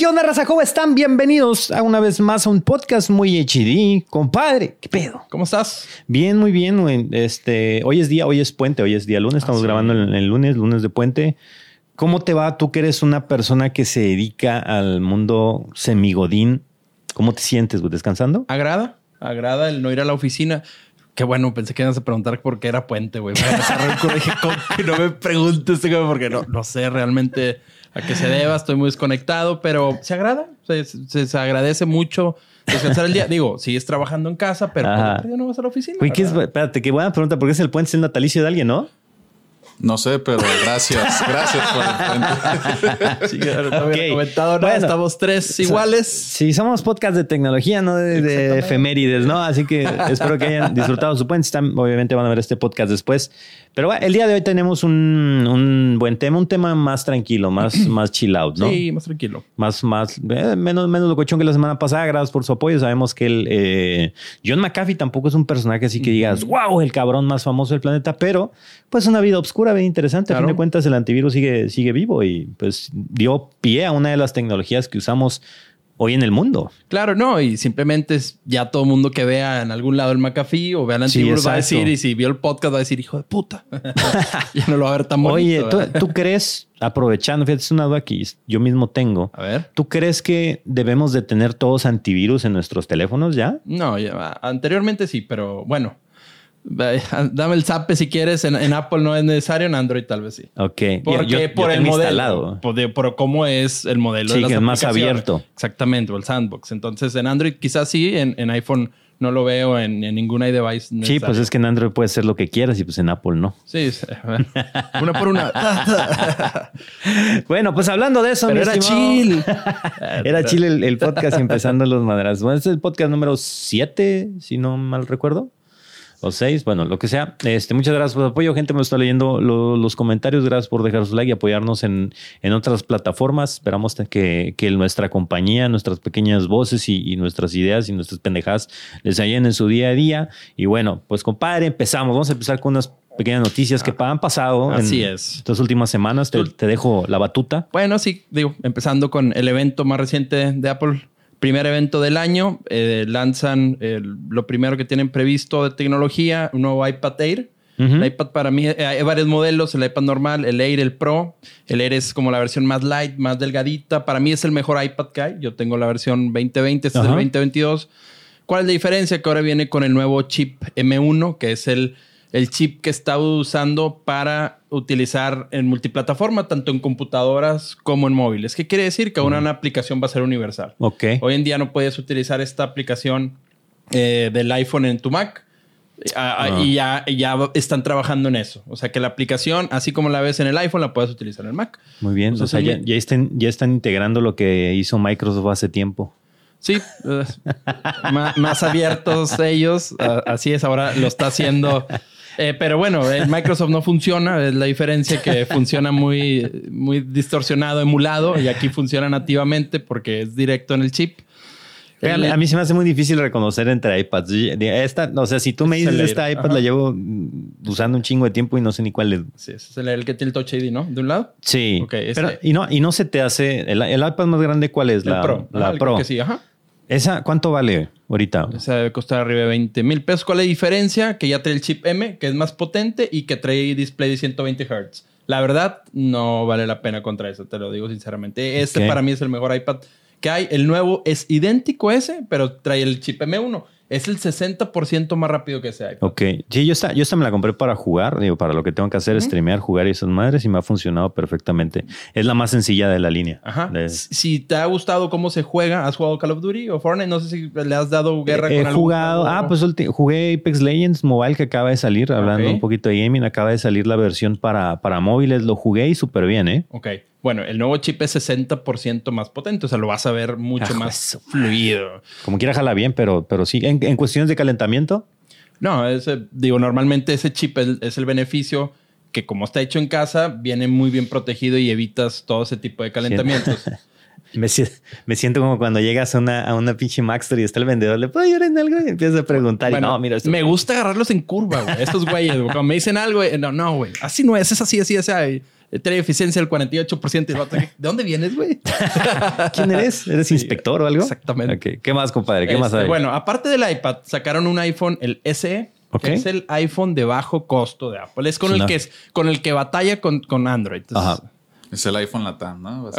¿Qué onda, raza? ¿Cómo están? Bienvenidos a una vez más a un podcast muy HD. Compadre, ¿qué pedo? ¿Cómo estás? Bien, muy bien. güey. Este, hoy es día, hoy es puente, hoy es día lunes. Estamos sí. grabando el, el lunes, lunes de puente. ¿Cómo te va? Tú que eres una persona que se dedica al mundo semigodín. ¿Cómo te sientes, güey? ¿Descansando? ¿Agrada? ¿Agrada el no ir a la oficina? Qué bueno, pensé que ibas a preguntar por qué era puente, güey. Me agarré el culo y dije, "¿Cómo que no me preguntes, güey, porque no, no sé realmente a qué se deba. Estoy muy desconectado, pero ¿se agrada? Se, se- se agradece mucho descansar el día. Digo, sigues trabajando en casa, pero Ajá. ¿por qué no vas a la oficina? Güey, ¿qué. Espérate, qué buena pregunta. porque es el puente? Es el natalicio de alguien, ¿no? No sé, pero gracias. Gracias por el puente. Sí, no hubiera Ok. comentado nada. Bueno. Estamos tres iguales. Sí, somos podcast de tecnología, no de, de efemérides, ¿no? Así que espero que hayan disfrutado su puente. Obviamente van a ver este podcast después. Pero bueno, el día de hoy tenemos un, un buen tema, un tema más tranquilo, más, más chill out, ¿no? Sí, más tranquilo. Más, más, eh, menos, menos locochón que la semana pasada. Gracias por su apoyo. Sabemos que el eh, John McAfee tampoco es un personaje así que digas, wow, el cabrón más famoso del planeta, pero pues una vida oscura, bien interesante. A fin de cuentas, el antivirus sigue, sigue vivo y pues dio pie a una de las tecnologías que usamos hoy en el mundo. Claro, no, y simplemente es ya todo mundo que vea en algún lado el McAfee o vea el Sí, antivirus va a decir, y si vio el podcast va a decir, hijo de puta. ya no lo va a ver tan bonito. Oye, ¿tú, crees, aprovechando, fíjate, es una duda que yo mismo tengo. A ver. ¿Tú crees que debemos de tener todos antivirus en nuestros teléfonos ya? No, ya anteriormente sí, pero bueno. Dame el zape si quieres. En, en Apple no es necesario, en Android tal vez sí. Ok. Porque Yo- yo- por yo el modelo. Por, de- por cómo es el modelo Sí, de las que es más abierto. Exactamente, o el sandbox. Entonces en Android quizás sí, en, en iPhone no lo veo en, en ninguna device. Sí, pues es que en Android puedes hacer lo que quieras y pues en Apple no. Sí, una por una. Bueno, pues hablando de eso, Pero era chill. Era chill el, el podcast y empezando los madrazos. Bueno, este es el podcast número 7, si no mal recuerdo. O 6, bueno, lo que sea. Este, muchas gracias por su apoyo. Gente, me está leyendo lo- los comentarios. Gracias por dejar su like y apoyarnos en, en otras plataformas. Esperamos que, que nuestra compañía, nuestras pequeñas voces y, y nuestras ideas y nuestras pendejadas les ayuden en su día a día. Y bueno, pues compadre, empezamos. Vamos a empezar con unas pequeñas noticias que han pasado Así en es. estas últimas semanas. Te, te dejo la batuta. Bueno, sí, digo, empezando con el evento más reciente de Apple, primer evento del año, eh, lanzan el- lo primero que tienen previsto de tecnología, un nuevo iPad Air. El iPad para mí eh, hay varios modelos, el iPad normal, el Air, el Pro. El Air es como la versión más light, más delgadita. Para mí es el mejor iPad que hay. Yo tengo la versión 2020, este es el 2022. ¿Cuál es la diferencia? Que ahora viene con el nuevo chip M1, que es el, el chip que está usando para utilizar en multiplataforma, tanto en computadoras como en móviles. ¿Qué quiere decir? Que una aplicación va a ser universal. Ok. Hoy en día no puedes utilizar esta aplicación eh, del iPhone en tu Mac. Ah. Y ya, ya están trabajando en eso. O sea que la aplicación, así como la ves en el iPhone, la puedes utilizar en el Mac. Muy bien. O sea, O sea, son ya, ya están, ya están integrando lo que hizo Microsoft hace tiempo. Sí, eh, ma- más, abiertos ellos. Así es, ahora lo está haciendo. Eh, pero bueno, en Microsoft no funciona. Es la diferencia que funciona muy, muy distorsionado, emulado. Y aquí funciona nativamente porque es directo en el chip. El- a mí se me hace muy difícil reconocer entre iPads. Esta, o sea, si tú me es dices el esta iPad Ajá. la llevo mm, usando un chingo de tiempo y no sé ni cuál es. Sí, es el, el que tiene el Touch ID, ¿no? De un lado. Sí. Ok, este- Pero, y no, y no se te hace. El, el iPad más grande, ¿cuál es? El la Pro. La Ajá, Pro. Que sí, ajá. ¿Esa cuánto vale ahorita? Esa debe costar arriba de 20 mil pesos. ¿Cuál es la diferencia? Que ya trae el chip M, que es más potente y que trae display de 120 Hz. La verdad, no vale la pena contra eso, te lo digo sinceramente. Este para mí es el mejor iPad que hay. El nuevo es idéntico a ese, pero trae el chip M1. Es el 60% más rápido que iPad. Ok. Sí, yo esta, yo esta me la compré para jugar, digo, para lo que tengo que hacer, es streamear, jugar y esas madres, y me ha funcionado perfectamente. Es la más sencilla de la línea. Ajá. De- Si te ha gustado cómo se juega, ¿has jugado Call of Duty o Fortnite? No sé si le has dado guerra He con algún jugado, ah, pues jugué Apex Legends Mobile que acaba de salir, hablando un poquito de gaming, acaba de salir la versión para, para móviles, lo jugué y súper bien, ¿eh? Ok. Bueno, el nuevo chip es 60% más potente, o sea, lo vas a ver mucho Ah, más fluido. Como quiera jala bien, pero, pero sí, en, en cuestiones de calentamiento, No, ese, digo, normalmente ese chip es, es el beneficio que como está hecho en casa, viene muy bien protegido y evitas todo ese tipo de calentamientos. me, si- me siento como cuando llegas a una, a una pinche Mac Store y está el vendedor, ¿le puedo ayudar en algo? Y empiezas a preguntar, y no, mira, esto- me gusta agarrarlos en curva, güey. Estos güeyes, güey. Cuando me dicen algo, güey, no, no, güey. Así no es, es así, así, así. Trae eficiencia del 48%. Y vato, ¿De dónde vienes, güey? ¿Quién eres? ¿Eres inspector o algo? exactamente. ¿Qué más, compadre? ¿Qué más Este, hay? Bueno, aparte del iPad, sacaron un iPhone, el SE, que es el iPhone de bajo costo de Apple. Es con el que es, con el que batalla con, con Android. Entonces, Ajá. Es el iPhone Latam, ¿no?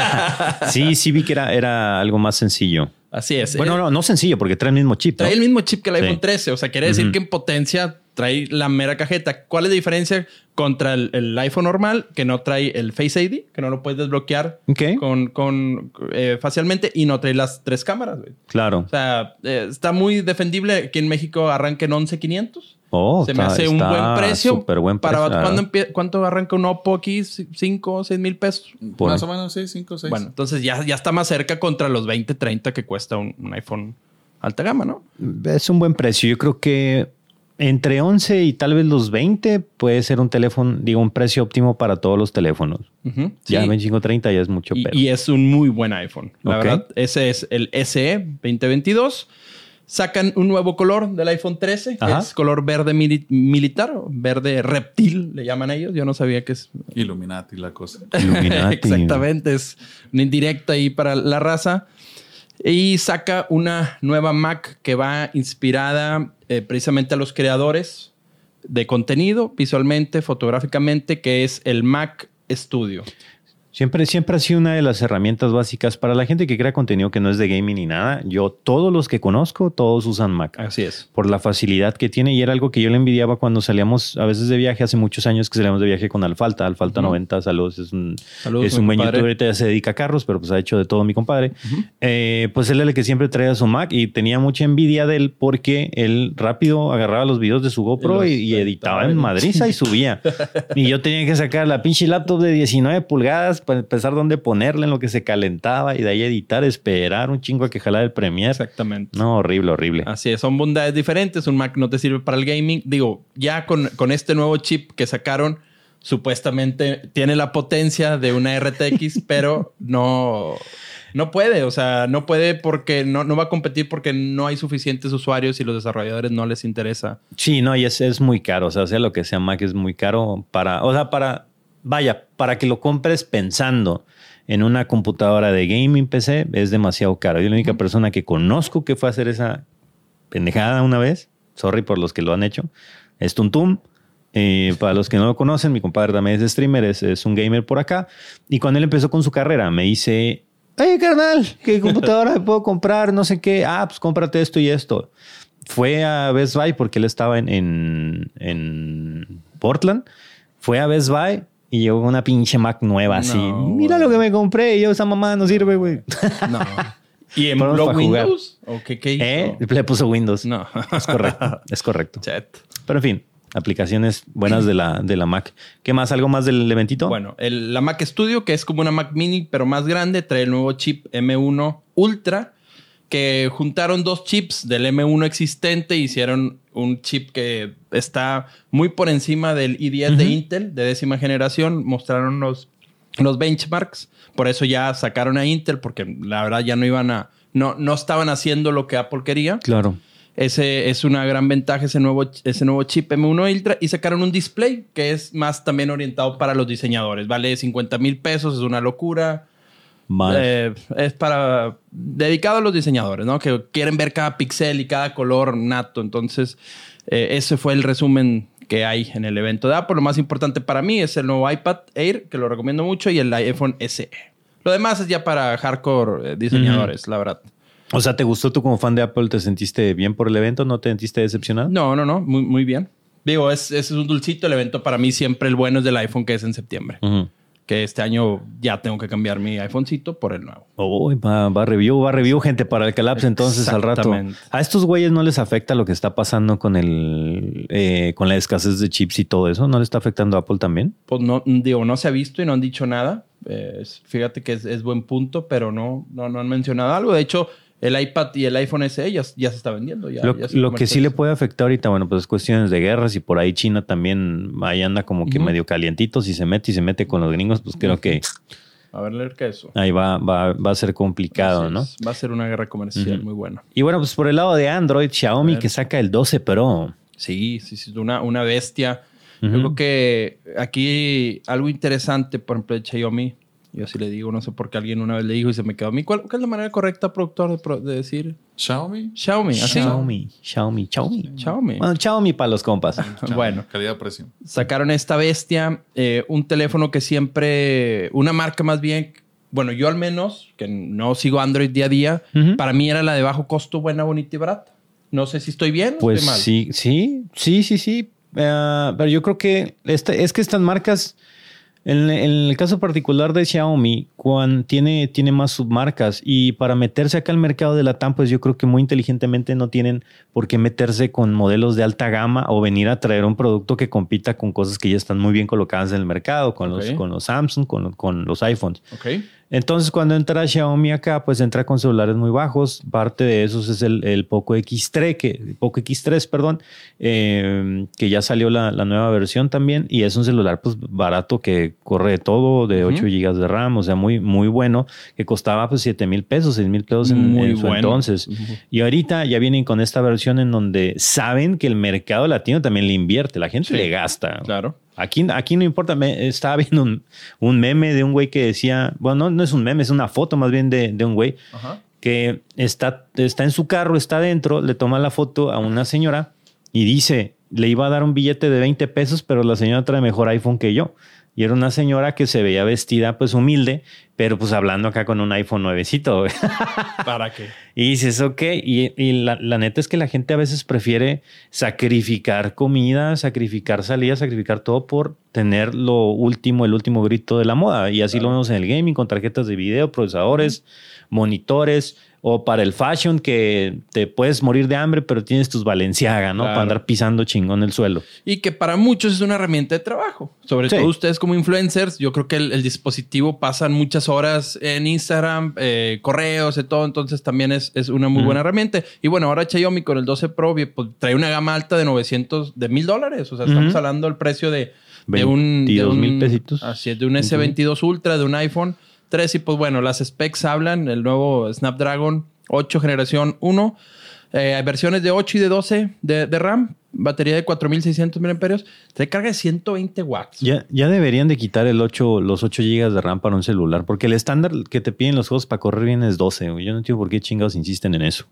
Sí, sí vi que era, era algo más sencillo. Así es. Bueno, Eh, no, no sencillo, porque trae el mismo chip. ¿no? Trae el mismo chip que el iPhone Sí. 13. O sea, quiere decir que en potencia trae la mera cajeta. ¿Cuál es la diferencia contra el, el iPhone normal que no trae el Face ID, que no lo puedes desbloquear con, con, eh, facialmente y no trae las tres cámaras? güey? Claro. O sea, eh, está muy defendible que en México arranque en 11500. Oh, Se me hace un buen precio. súper buen Para precio, ¿cuándo claro. empie- ¿Cuánto arranca un Oppo aquí? ¿5 o 6 mil pesos? Por- Más o menos, sí, 5 o 6. Bueno, entonces ya, ya está más cerca contra los 20, 30 que cuesta un, un iPhone alta gama, ¿no? Es un buen precio. Yo creo que entre 11 y tal vez los 20 puede ser un teléfono, digo, un precio óptimo para todos los teléfonos. Ya sí. 25, 30 ya es mucho, Y, pero. y es un muy buen iPhone. La verdad, ese es el SE 2022. Sacan un nuevo color del iPhone 13. que Ajá. Es color verde mili- militar o verde reptil, le llaman ellos. Yo no sabía que es Illuminati la cosa. Illuminati. Exactamente, es una indirecta ahí para la raza. Y saca una nueva Mac que va inspirada eh, precisamente a los creadores de contenido, visualmente, fotográficamente, que es el Mac Studio. Siempre, siempre ha sido una de las herramientas básicas para la gente que crea contenido que no es de gaming ni nada. Yo, todos los que conozco, todos usan Mac. Así es. Por la facilidad que tiene y era algo que yo le envidiaba cuando salíamos a veces de viaje, hace muchos años que salíamos de viaje con Alfalta. Alfalta 90, saludos, es un, Saludos, es un buen youtuber, ahorita se dedica a carros, pero pues ha hecho de todo mi compadre. Eh, pues él era el que siempre traía su Mac y tenía mucha envidia de él porque él rápido agarraba los videos de su GoPro Y y, editaba en madriza y subía. y yo tenía que sacar la pinche laptop de 19 pulgadas para empezar donde ponerle en lo que se calentaba y de ahí editar, esperar un chingo a que jalara el Premiere. Exactamente. No, horrible, horrible. Así es, son bondades diferentes. Un Mac no te sirve para el gaming. Digo, ya con, con este nuevo chip que sacaron, supuestamente tiene la potencia de una RTX, pero no, no puede. O sea, no puede porque no, no va a competir porque no hay suficientes usuarios y los desarrolladores no les interesa. Sí, no, y es, es muy caro. O sea, sea lo que sea Mac es muy caro para, o sea, para, vaya, para que lo compres pensando en una computadora de gaming PC es demasiado caro. Yo la única persona que conozco que fue a hacer esa pendejada una vez, sorry por los que lo han hecho, es Tuntum. Eh, para los que no lo conocen, mi compadre también es streamer, es, es un gamer por acá. Y cuando él empezó con su carrera, me dice, hey, carnal, ¿qué computadora puedo comprar? No sé qué. Ah, pues cómprate esto y esto. Fue a Best Buy porque él estaba en, en, en Portland. Fue a Best Buy y llegó una pinche Mac nueva así. Mira lo que me compré. Y yo, esa mamá no sirve, güey. No. ¿Y jugar. Windows? ¿O qué, qué hizo? ¿Eh? Le puso Windows. No. Es correcto. Es correcto. Chat. Pero en fin, aplicaciones buenas de la, de la Mac. ¿Qué más? ¿Algo más del eventito? Bueno, el- la Mac Studio, que es como una Mac Mini, pero más grande, trae el nuevo chip M1 Ultra, que juntaron dos chips del M1 existente hicieron un chip que está muy por encima del i10 de. Intel, de décima generación. Mostraron los, los benchmarks. Por eso ya sacaron a Intel, porque la verdad ya no iban a... No, no estaban haciendo lo que Apple quería. Claro. Ese es una gran ventaja, ese nuevo, ese nuevo chip M1 Ultra. Y sacaron un display que es más también orientado para los diseñadores. Vale 50 mil pesos, es una locura. Mal. Eh, es para dedicado a los diseñadores, ¿no? Que quieren ver cada pixel y cada color nato. Entonces, eh, ese fue el resumen que hay en el evento de Apple. Lo más importante para mí es el nuevo iPad Air, que lo recomiendo mucho, y el iPhone SE. Lo demás es ya para hardcore eh, diseñadores, la verdad. O sea, ¿te gustó tú como fan de Apple? ¿Te sentiste bien por el evento? ¿No te sentiste decepcionado? No, no, no, muy, muy bien. Digo, es, es un dulcito. El evento para mí siempre el bueno es del iPhone, que es en septiembre. Ujú. Que este año ya tengo que cambiar mi iPhonecito por el nuevo. Uy, va, va review, va review, gente, para el Calapse entonces al rato. A estos güeyes no les afecta lo que está pasando con el eh, con la escasez de chips y todo eso. ¿No le está afectando a Apple también? Pues no, digo, no se ha visto y no han dicho nada. Eh, fíjate que es, es buen punto, pero no, no, no han mencionado algo. De hecho, el iPad y el iPhone SE ya, ya se está vendiendo. Ya, lo ya se lo que sí le puede afectar ahorita, bueno, pues es cuestiones de guerras y por ahí China también ahí anda como que medio calientito. Si se mete y se mete con los gringos, pues creo que A ver, leer que eso. ahí va, va, va a ser complicado, ¿no? Va a ser una guerra comercial muy buena. Y bueno, pues por el lado de Android, Xiaomi que saca el 12 Pro. Sí, sí, sí. Una, una bestia. Yo creo que aquí algo interesante, por ejemplo, de Xiaomi, yo así le digo, no sé por qué alguien una vez le dijo y se me quedó a mí. ¿Cuál, cuál es la manera correcta, productor, de, decir Xiaomi. Xiaomi? ¿Así? Xiaomi, Xiaomi, Xiaomi. Xiaomi. Bueno, Xiaomi para los compas. Bueno. Calidad-precio. sacaron esta bestia, eh, un teléfono que siempre, una marca más bien, bueno, yo al menos, que no sigo Android día a día, para mí era la de bajo costo, buena, bonita y barata. No sé si estoy bien o Pues estoy mal. sí, sí, sí, sí, sí. Eh, pero yo creo que este, es que estas marcas, en, en el caso particular de Xiaomi, cuan- tiene, tiene más submarcas y para meterse acá al mercado de la TAM, pues yo creo que muy inteligentemente no tienen por qué meterse con modelos de alta gama o venir a traer un producto que compita con cosas que ya están muy bien colocadas en el mercado, con, los, con los Samsung, con, con los iPhones. Entonces, cuando entra Xiaomi acá, pues entra con celulares muy bajos. Parte de esos es el, el Poco X3, que, Poco X3, perdón, eh, que ya salió la, la nueva versión también. Y es un celular pues barato que corre de todo, de 8 Ujú. GB de RAM, o sea, muy, muy bueno, que costaba pues 7 mil pesos, 6 mil pesos en, su bueno. entonces. Y ahorita ya vienen con esta versión en donde saben que el mercado latino también le invierte, la gente Sí. le gasta. Claro. Aquí, aquí no importa, me, estaba viendo un, un meme de un güey que decía, bueno, no, no es un meme, es una foto más bien de, de un güey Ajá. que está, está en su carro, está adentro, le toma la foto a una señora y dice, le iba a dar un billete de 20 pesos, pero la señora trae mejor iPhone que yo. Y era una señora que se veía vestida pues humilde, pero pues hablando acá con un iPhone nuevecito. ¿Para qué? Y dices, ok, y, y la, la neta es que la gente a veces prefiere sacrificar comida, sacrificar salida, sacrificar todo por tener lo último, el último grito de la moda. Y así lo vemos en el gaming, con tarjetas de video, procesadores, monitores, o para el fashion que te puedes morir de hambre, pero tienes tus Valenciaga, ¿no? Claro. Para andar pisando chingón el suelo. Y que para muchos es una herramienta de trabajo. Sobre Sí. todo ustedes como influencers, yo creo que el, el dispositivo pasan muchas horas en Instagram, eh, correos y todo, entonces también es, es una muy buena herramienta. Y bueno, ahora Xiaomi con el 12 Pro pues, trae una gama alta de 900, de mil dólares. O sea, estamos hablando del precio de, de un... de 22 mil pesitos. Así es, de un S22 Ultra, de un iPhone 3 y pues bueno, las specs hablan, el nuevo Snapdragon 8 generación 1, eh, hay versiones de 8 y de 12 de, de RAM, batería de 4600 mAh, trae carga de 120 watts. Ya, ya deberían de quitar el 8, los 8 GB de RAM para un celular, porque el estándar que te piden los juegos para correr bien es 12. güey. Yo no entiendo por qué chingados insisten en eso.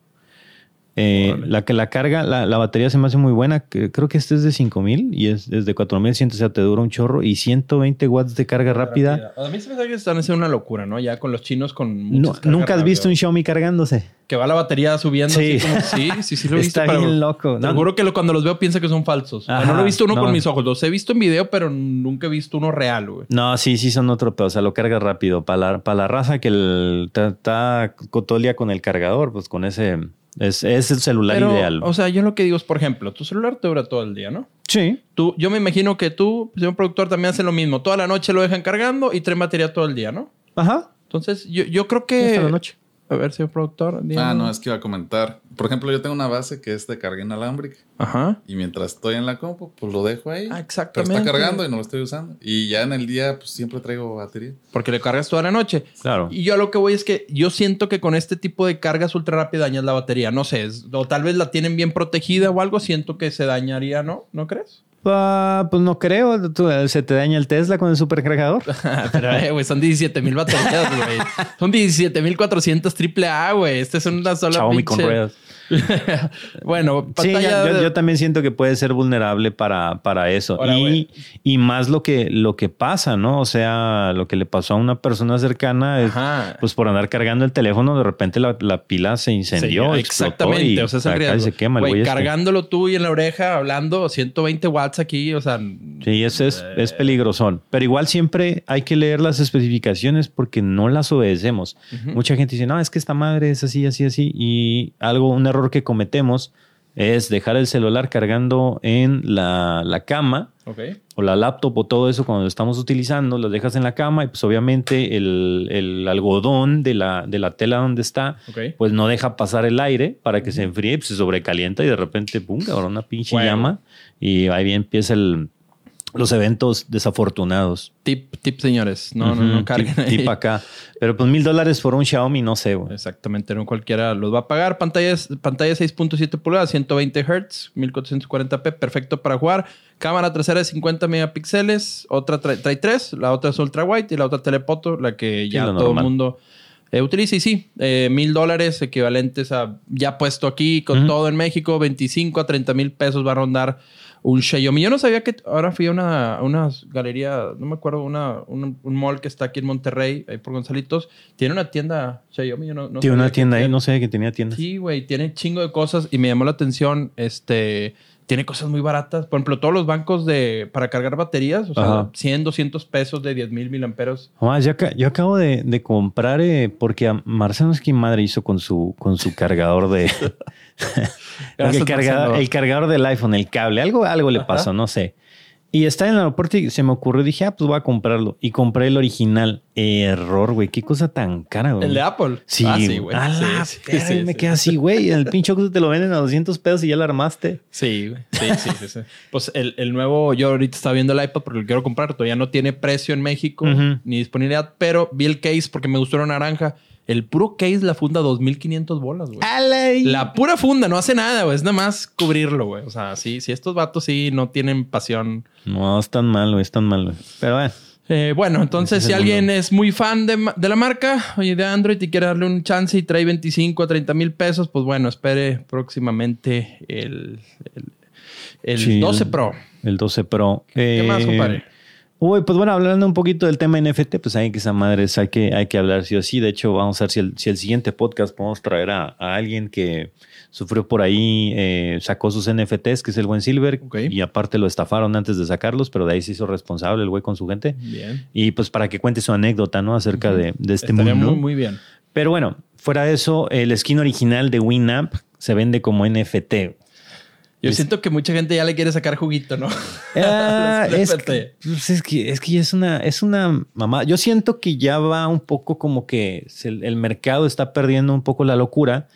Eh, la que la carga, la, la batería se me hace muy buena. Creo que este es de 5000 y es, es de 4100, o sea, te dura un chorro y 120 watts de carga rápida. A mí se me hace que están haciendo una locura, ¿no? Ya con los chinos con No, Nunca has visto un. Xiaomi cargándose. Que va la batería subiendo. Sí. así como- sí, sí, sí lo he visto. Está pero bien loco. No, juro que lo- cuando los veo pienso que son falsos. Ajá, no lo he visto uno no. con mis ojos. Los he visto en video, pero nunca he visto uno real, güey. No, sí, sí son otro pedo. O sea, lo cargas rápido. Para la, para la raza que el- está- está cotolia con el cargador, pues con ese es, es el celular Pero, ideal. o sea, yo lo que digo es, por ejemplo, tu celular te dura todo el día, ¿no? sí. Tú, yo me imagino que tú, señor productor, también hace lo mismo. Toda la noche lo dejan cargando y trae batería todo el día, ¿no? Ajá. Entonces, yo, yo creo que... Hasta la noche. A ver, señor productor. Ah, no, es que iba a comentar. Por ejemplo, yo tengo una base que es de carga inalámbrica. Ajá. Y mientras estoy en la compu, pues lo dejo ahí. Ah, Pero exactamente. está cargando y no lo estoy usando. Y ya en el día, pues siempre traigo batería. Porque le cargas toda la noche. Claro. Y yo a lo que voy es que yo siento que con este tipo de cargas ultra rápidas dañas la batería. No sé, es- o tal vez la tienen bien protegida o algo. Siento que se dañaría, ¿no? ¿No crees? Ah, pues no creo. Tú, eh, ¿Se te daña el Tesla con el supercargador? Pero, eh, güey, son 17 mil baterías, güey. Son 17 mil 400 triple A, güey. Esta es una sola Xiaomi con pinche- ruedas. bueno, Sí, ya- yo, de- yo también siento que puede ser vulnerable para, para eso. Y, y más lo que, lo que pasa, ¿no? O sea, lo que le pasó a una persona cercana es, pues por andar cargando el teléfono, de repente la, la pila se incendió, Sí, explotó exactamente. y o sea, acá se quema el Güey, este. cargándolo tú y en la oreja, hablando 120 watts aquí, o sea. Sí, ese es, es peligrosón. Pero igual siempre hay que leer las especificaciones porque no las obedecemos. Mucha gente dice, no, es que esta madre es así, así, así. Y algo, un error que cometemos es dejar el celular cargando en la, la cama Ok. o la laptop o todo eso cuando lo estamos utilizando, lo dejas en la cama y pues obviamente el, el algodón de la, de la tela donde está, pues no deja pasar el aire para que se enfríe, pues se sobrecalienta y de repente, pum, cabrón, una pinche llama y ahí bien empieza el, los eventos desafortunados. Tip, tip, señores. No, no, no carguen tip, ahí. tip acá. Pero pues mil dólares por un Xiaomi, no sé, güey. Exactamente, no cualquiera los va a pagar. Pantalla, pantalla 6.7 pulgadas, 120 Hz, 1440p, perfecto para jugar. Cámara trasera de 50 megapíxeles, otra trae, trae tres, la otra es ultra wide y la otra telepoto, la que ya todo el mundo eh, utiliza. Y sí, eh, mil dólares equivalentes a ya puesto aquí con todo en México, 25 a 30 mil pesos va a rondar un Xiaomi. Yo no sabía que ahora fui a una, a una galería, no me acuerdo, una, un, un mall que está aquí en Monterrey, ahí por Gonzalitos. Tiene una tienda Xiaomi. Yo no, no Tiene una tienda ahí, no sé que tenía tienda. Sí, güey, tiene chingo de cosas y me llamó la atención, este, tiene cosas muy baratas. Por ejemplo, todos los bancos de, para cargar baterías, o sea, Ajá. 100, 200 pesos de 10 mil miliamperos. Nomás, yo, yo acabo de, de comprar, eh, porque a Marcelo es que madre hizo con su, con su cargador de. El, cargador, el cargador del iPhone, el cable, algo, algo le pasó, no sé. Y está en el aeropuerto y se me ocurrió, dije, ah, pues voy a comprarlo. Y compré el original. Error, güey. Qué cosa tan cara, güey. El de Apple. Sí, Ah, sí, güey. A Sí, me queda así, güey. El pinche te lo venden a 200 pesos y ya lo armaste. Sí, güey. Sí, sí, sí. Pues el, el nuevo, yo ahorita estaba viendo el iPad porque lo quiero comprar. Todavía no tiene precio en México ni disponibilidad, pero vi el case porque me gustó la naranja. El puro case la funda 2500 bolas, güey. La pura funda no hace nada, güey. Es nada más cubrirlo, güey. O sea, sí, si estos vatos sí no tienen pasión. No, es tan mal, güey. Es tan mal, güey. Pero bueno. Eh, bueno, entonces si el alguien mundo. es muy fan de, la marca, oye, de Android y quiere darle un chance y trae 25 a 30 mil pesos, pues bueno, espere próximamente el, el, el Sí, 12 el- Pro. El 12 Pro. ¿Qué Eh, más, compadre? Uy, pues bueno, hablando un poquito del tema NFT, pues hay que esa madre hay que, hay que hablar sí o sí. De hecho, vamos a ver si el, si el siguiente podcast podemos traer a, a alguien que sufrió por ahí, eh, sacó sus NFTs, que es el buen Silver, Ok. y aparte lo estafaron antes de sacarlos, pero de ahí se hizo responsable el güey con su gente. Bien. Y pues para que cuente su anécdota, ¿no? Acerca de, de este Estaría mundo. muy, muy bien. Pero bueno, fuera de eso, el skin original de Winamp se vende como NFT. Yo Es- siento que mucha gente ya le quiere sacar juguito, ¿no? Ah, es, que, pues es que es que ya es una es una mamá. Yo siento que ya va un poco como que el, mercado está perdiendo un poco la locura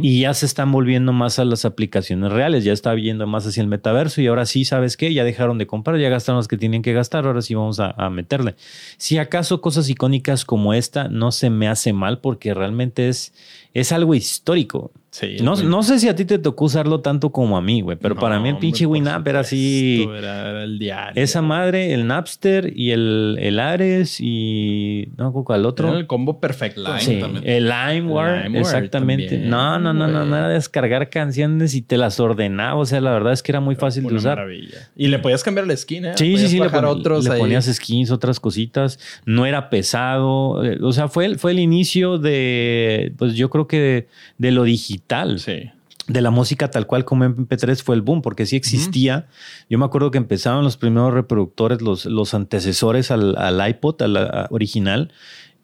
y ya se están volviendo más a las aplicaciones reales. Ya está yendo más hacia el metaverso y ahora sí, ¿sabes qué? Ya dejaron de comprar, ya gastaron los que tienen que gastar, ahora sí vamos a, a meterle. Si acaso cosas icónicas como esta no se me hace mal porque realmente es, es algo histórico. Sí. No, no sé si a ti te tocó usarlo tanto como a mí, güey, pero No, para mí el pinche Winamp era así. Era, era el diario. Esa madre, el Napster y el, el Ares y no acuerdo al otro. Era el combo perfecto. Lime Sí, el LimeWare, LimeWare exactamente. también, no, no, no, no, no era descargar canciones y te las ordenaba. O sea, la verdad es que era muy fácil de usar. maravilla. Y le podías cambiar la skin, ¿eh? Sí, sí, Podías sí, le, bajar pon- otros le ahí. ponías skins, otras cositas. No era pesado. eh, O sea, fue, el- fue el inicio de, pues yo creo que de, de lo digital. Sí. de la música tal cual como MP3 fue el boom, porque sí existía. Yo me acuerdo que empezaban los primeros reproductores, los, los antecesores al, al iPod, al original,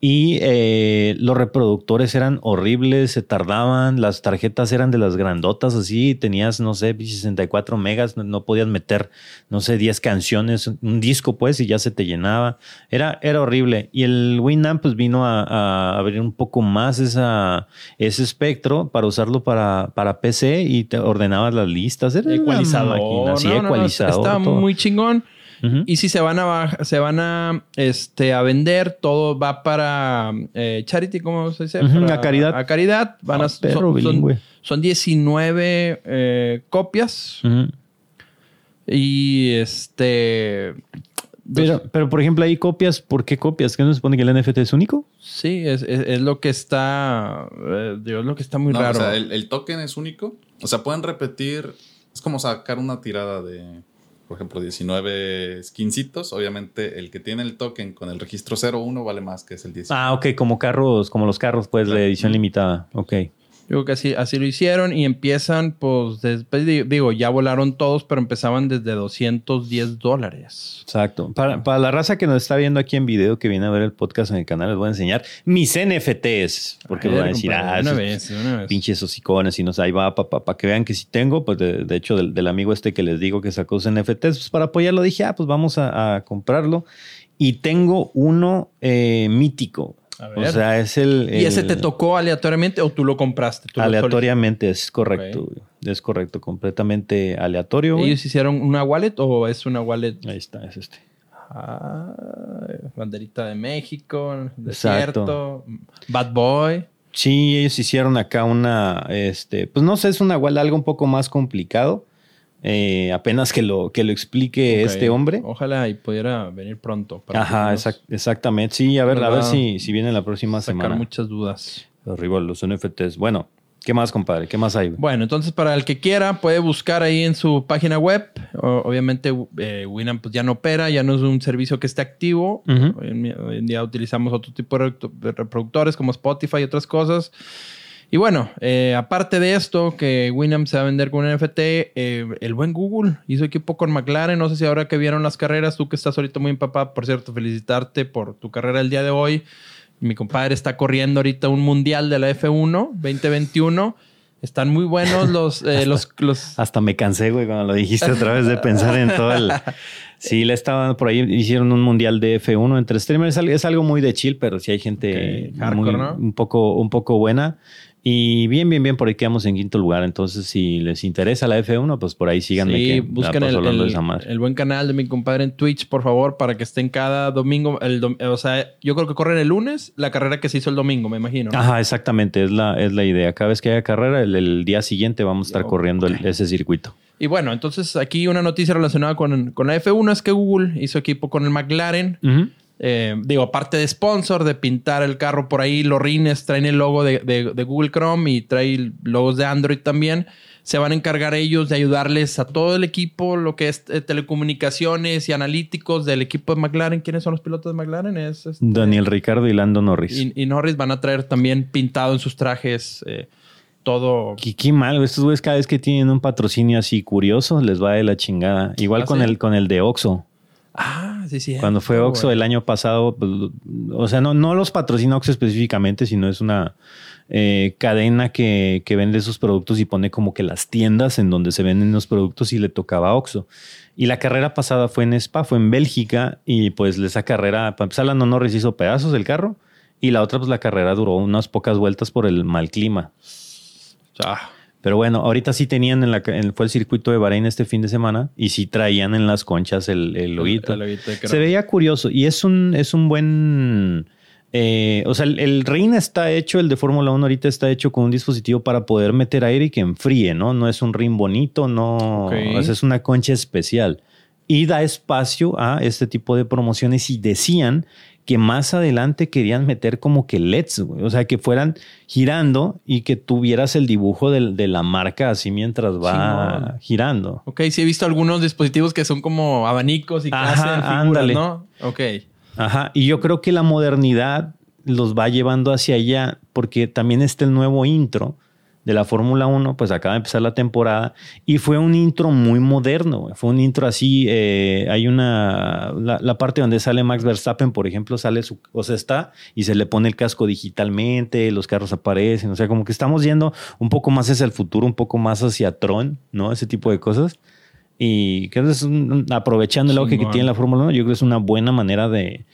y eh, los reproductores eran horribles, se tardaban, las tarjetas eran de las grandotas, así, tenías, no sé, 64 megas, no, no podías meter, no sé, 10 canciones, un disco pues, y ya se te llenaba. Era, era horrible. Y el Winamp pues vino a, a abrir un poco más esa, ese espectro para usarlo para, para PC y te ordenabas las listas. Era sí, No, no, ecualizador. Estaba todo. muy chingón. Y si se van a se van a este a vender, todo va para eh, charity, ¿cómo se dice? Para- a caridad. A caridad. Van Ah, a perro son, son, bilingüe. son 19 eh, copias. Y este. Pero, pero, por ejemplo, hay copias. ¿Por qué copias? ¿Qué no se supone que el NFT es único? Sí, es, es- es lo que está. eh, digo, es lo que está muy No, raro. O sea, el, el token es único. O sea, pueden repetir. Es como sacar una tirada de, por ejemplo, 19 skincitos. Obviamente, el que tiene el token con el registro 01 vale más que es el 19. Ah, ok, como carros, como los carros, pues, de edición limitada. Ok. Yo creo que así, así lo hicieron y empiezan, pues, después, di- digo, ya volaron todos, pero empezaban desde 210 dólares. Exacto. Para, para la raza que nos está viendo aquí en video, que viene a ver el podcast en el canal, les voy a enseñar mis NFTs. Porque A me van a decir, ah, una esos vez, una vez. pinches hocicones y no sé, ahí va, para que vean que sí tengo, pues de, de hecho del, del amigo este que les digo que sacó sus NFTs, pues para apoyarlo dije, ah, pues vamos a, a comprarlo. Y tengo uno eh, mítico. A O ver. sea, es el... ¿Y ese te tocó aleatoriamente o tú lo compraste? ¿Tú lo Aleatoriamente, es correcto. Es correcto, completamente aleatorio. güey. ¿Ellos hicieron una wallet o es una wallet? Ahí está, es este. Ah, banderita de México, Exacto. desierto, Bad Boy. Sí, ellos hicieron acá una, este, pues no sé, es una wallet algo un poco más complicado. Eh, apenas que lo, que lo explique Ok. este hombre. Ojalá y pudiera venir pronto. para Ajá, exact- exactamente. Sí, a ver, a ver si, si viene la próxima Sacar semana. muchas dudas. Arriba los NFTs. Bueno, ¿qué más, compadre? ¿Qué más hay? Bueno, entonces para el que quiera puede buscar ahí en su página web. O- obviamente eh, Winamp pues, ya no opera, ya no es un servicio que esté activo. Ujú. hoy, en, hoy en día utilizamos otro tipo de reproductores como Spotify y otras cosas. Y bueno, eh, aparte de esto, que Winamp se va a vender con un NFT, eh, el buen Google hizo equipo con McLaren. No sé si ahora que vieron las carreras, tú que estás ahorita muy empapado, por cierto, felicitarte por tu carrera el día de hoy. Mi compadre está corriendo ahorita un mundial de la F1 2021. Están muy buenos los, eh, los, los Hasta me cansé, güey, cuando lo dijiste otra vez de pensar en todo el... Sí, le estaban por ahí, hicieron un mundial de F1 entre streamers. Es algo- muy de chill, pero sí hay gente hardcore, muy- ¿no? un, poco, un poco buena. Y bien, bien, bien, por ahí quedamos en quinto lugar. Entonces, si les interesa la F1, pues por ahí síganme. Sí, que busquen el, el- buen canal de mi compadre en Twitch, por favor, para que estén cada domingo. El dom- o sea, yo creo que corren el lunes la carrera que se hizo el domingo, me imagino. ¿no? Ajá, exactamente, es la, es la idea. Cada vez que haya carrera, el, el día siguiente vamos a estar corriendo ese circuito. Y bueno, entonces aquí una noticia relacionada con, con la F1 es que Google hizo equipo con el McLaren. Eh, digo, aparte de sponsor, de pintar el carro por ahí, los rines traen el logo de, de- de Google Chrome y trae logos de Android también. Se van a encargar ellos de ayudarles a todo el equipo, lo que es eh, telecomunicaciones y analíticos del equipo de McLaren. ¿Quiénes son los pilotos de McLaren? Es, este, Daniel Ricardo y Lando Norris. y, y Norris van a traer también pintado en sus trajes eh, todo. Qué, qué mal, güey. estos güeyes cada vez que tienen un patrocinio así curioso, les va de la chingada. Igual ¿Ah, con, sí? el, con el de Oxxo. Ah, sí, sí. Cuando fue Oxxo el año pasado, pues, o sea, no, no los patrocina Oxxo específicamente, sino es una eh, cadena que, que vende sus productos y pone como que las tiendas en donde se venden los productos y le tocaba a Oxxo. Y la carrera pasada fue en Spa, fue en Bélgica y pues esa carrera, para empezar, Lando Norris hizo pedazos del carro y la otra pues la carrera duró unas pocas vueltas por el mal clima. Ah, Pero bueno, ahorita sí tenían en la, en- fue el circuito de Bahrein este fin de semana y sí traían en las conchas el, el loguito. el loguito de Se veía curioso y es un, es un buen. eh, o sea, el, el Reina está hecho, el de Fórmula 1 ahorita está hecho con un dispositivo para poder meter aire y que enfríe, ¿no? No es un ring bonito, no. Ok. o sea, es una concha especial. Y da espacio a este tipo de promociones y decían que más adelante querían meter como que LEDs, güey. o sea, que fueran girando y que tuvieras el dibujo de, la marca así mientras va girando. Ok, sí he visto algunos dispositivos que son como abanicos y que Ajá, hacen figuras, ándale. ¿no? Ok. Ajá, y yo creo que la modernidad los va llevando hacia allá porque también está el nuevo intro de la Fórmula 1, pues acaba de empezar la temporada y fue un intro muy moderno, fue un intro así, eh, hay una, la, la parte donde sale Max Verstappen, por ejemplo, sale su, o sea, está y se le pone el casco digitalmente, los carros aparecen, o sea, como que estamos yendo un poco más hacia el futuro, un poco más hacia Tron, ¿no? Ese tipo de cosas. Y creo que es un- aprovechando el auge que tiene la Fórmula 1, yo creo que es una buena manera de,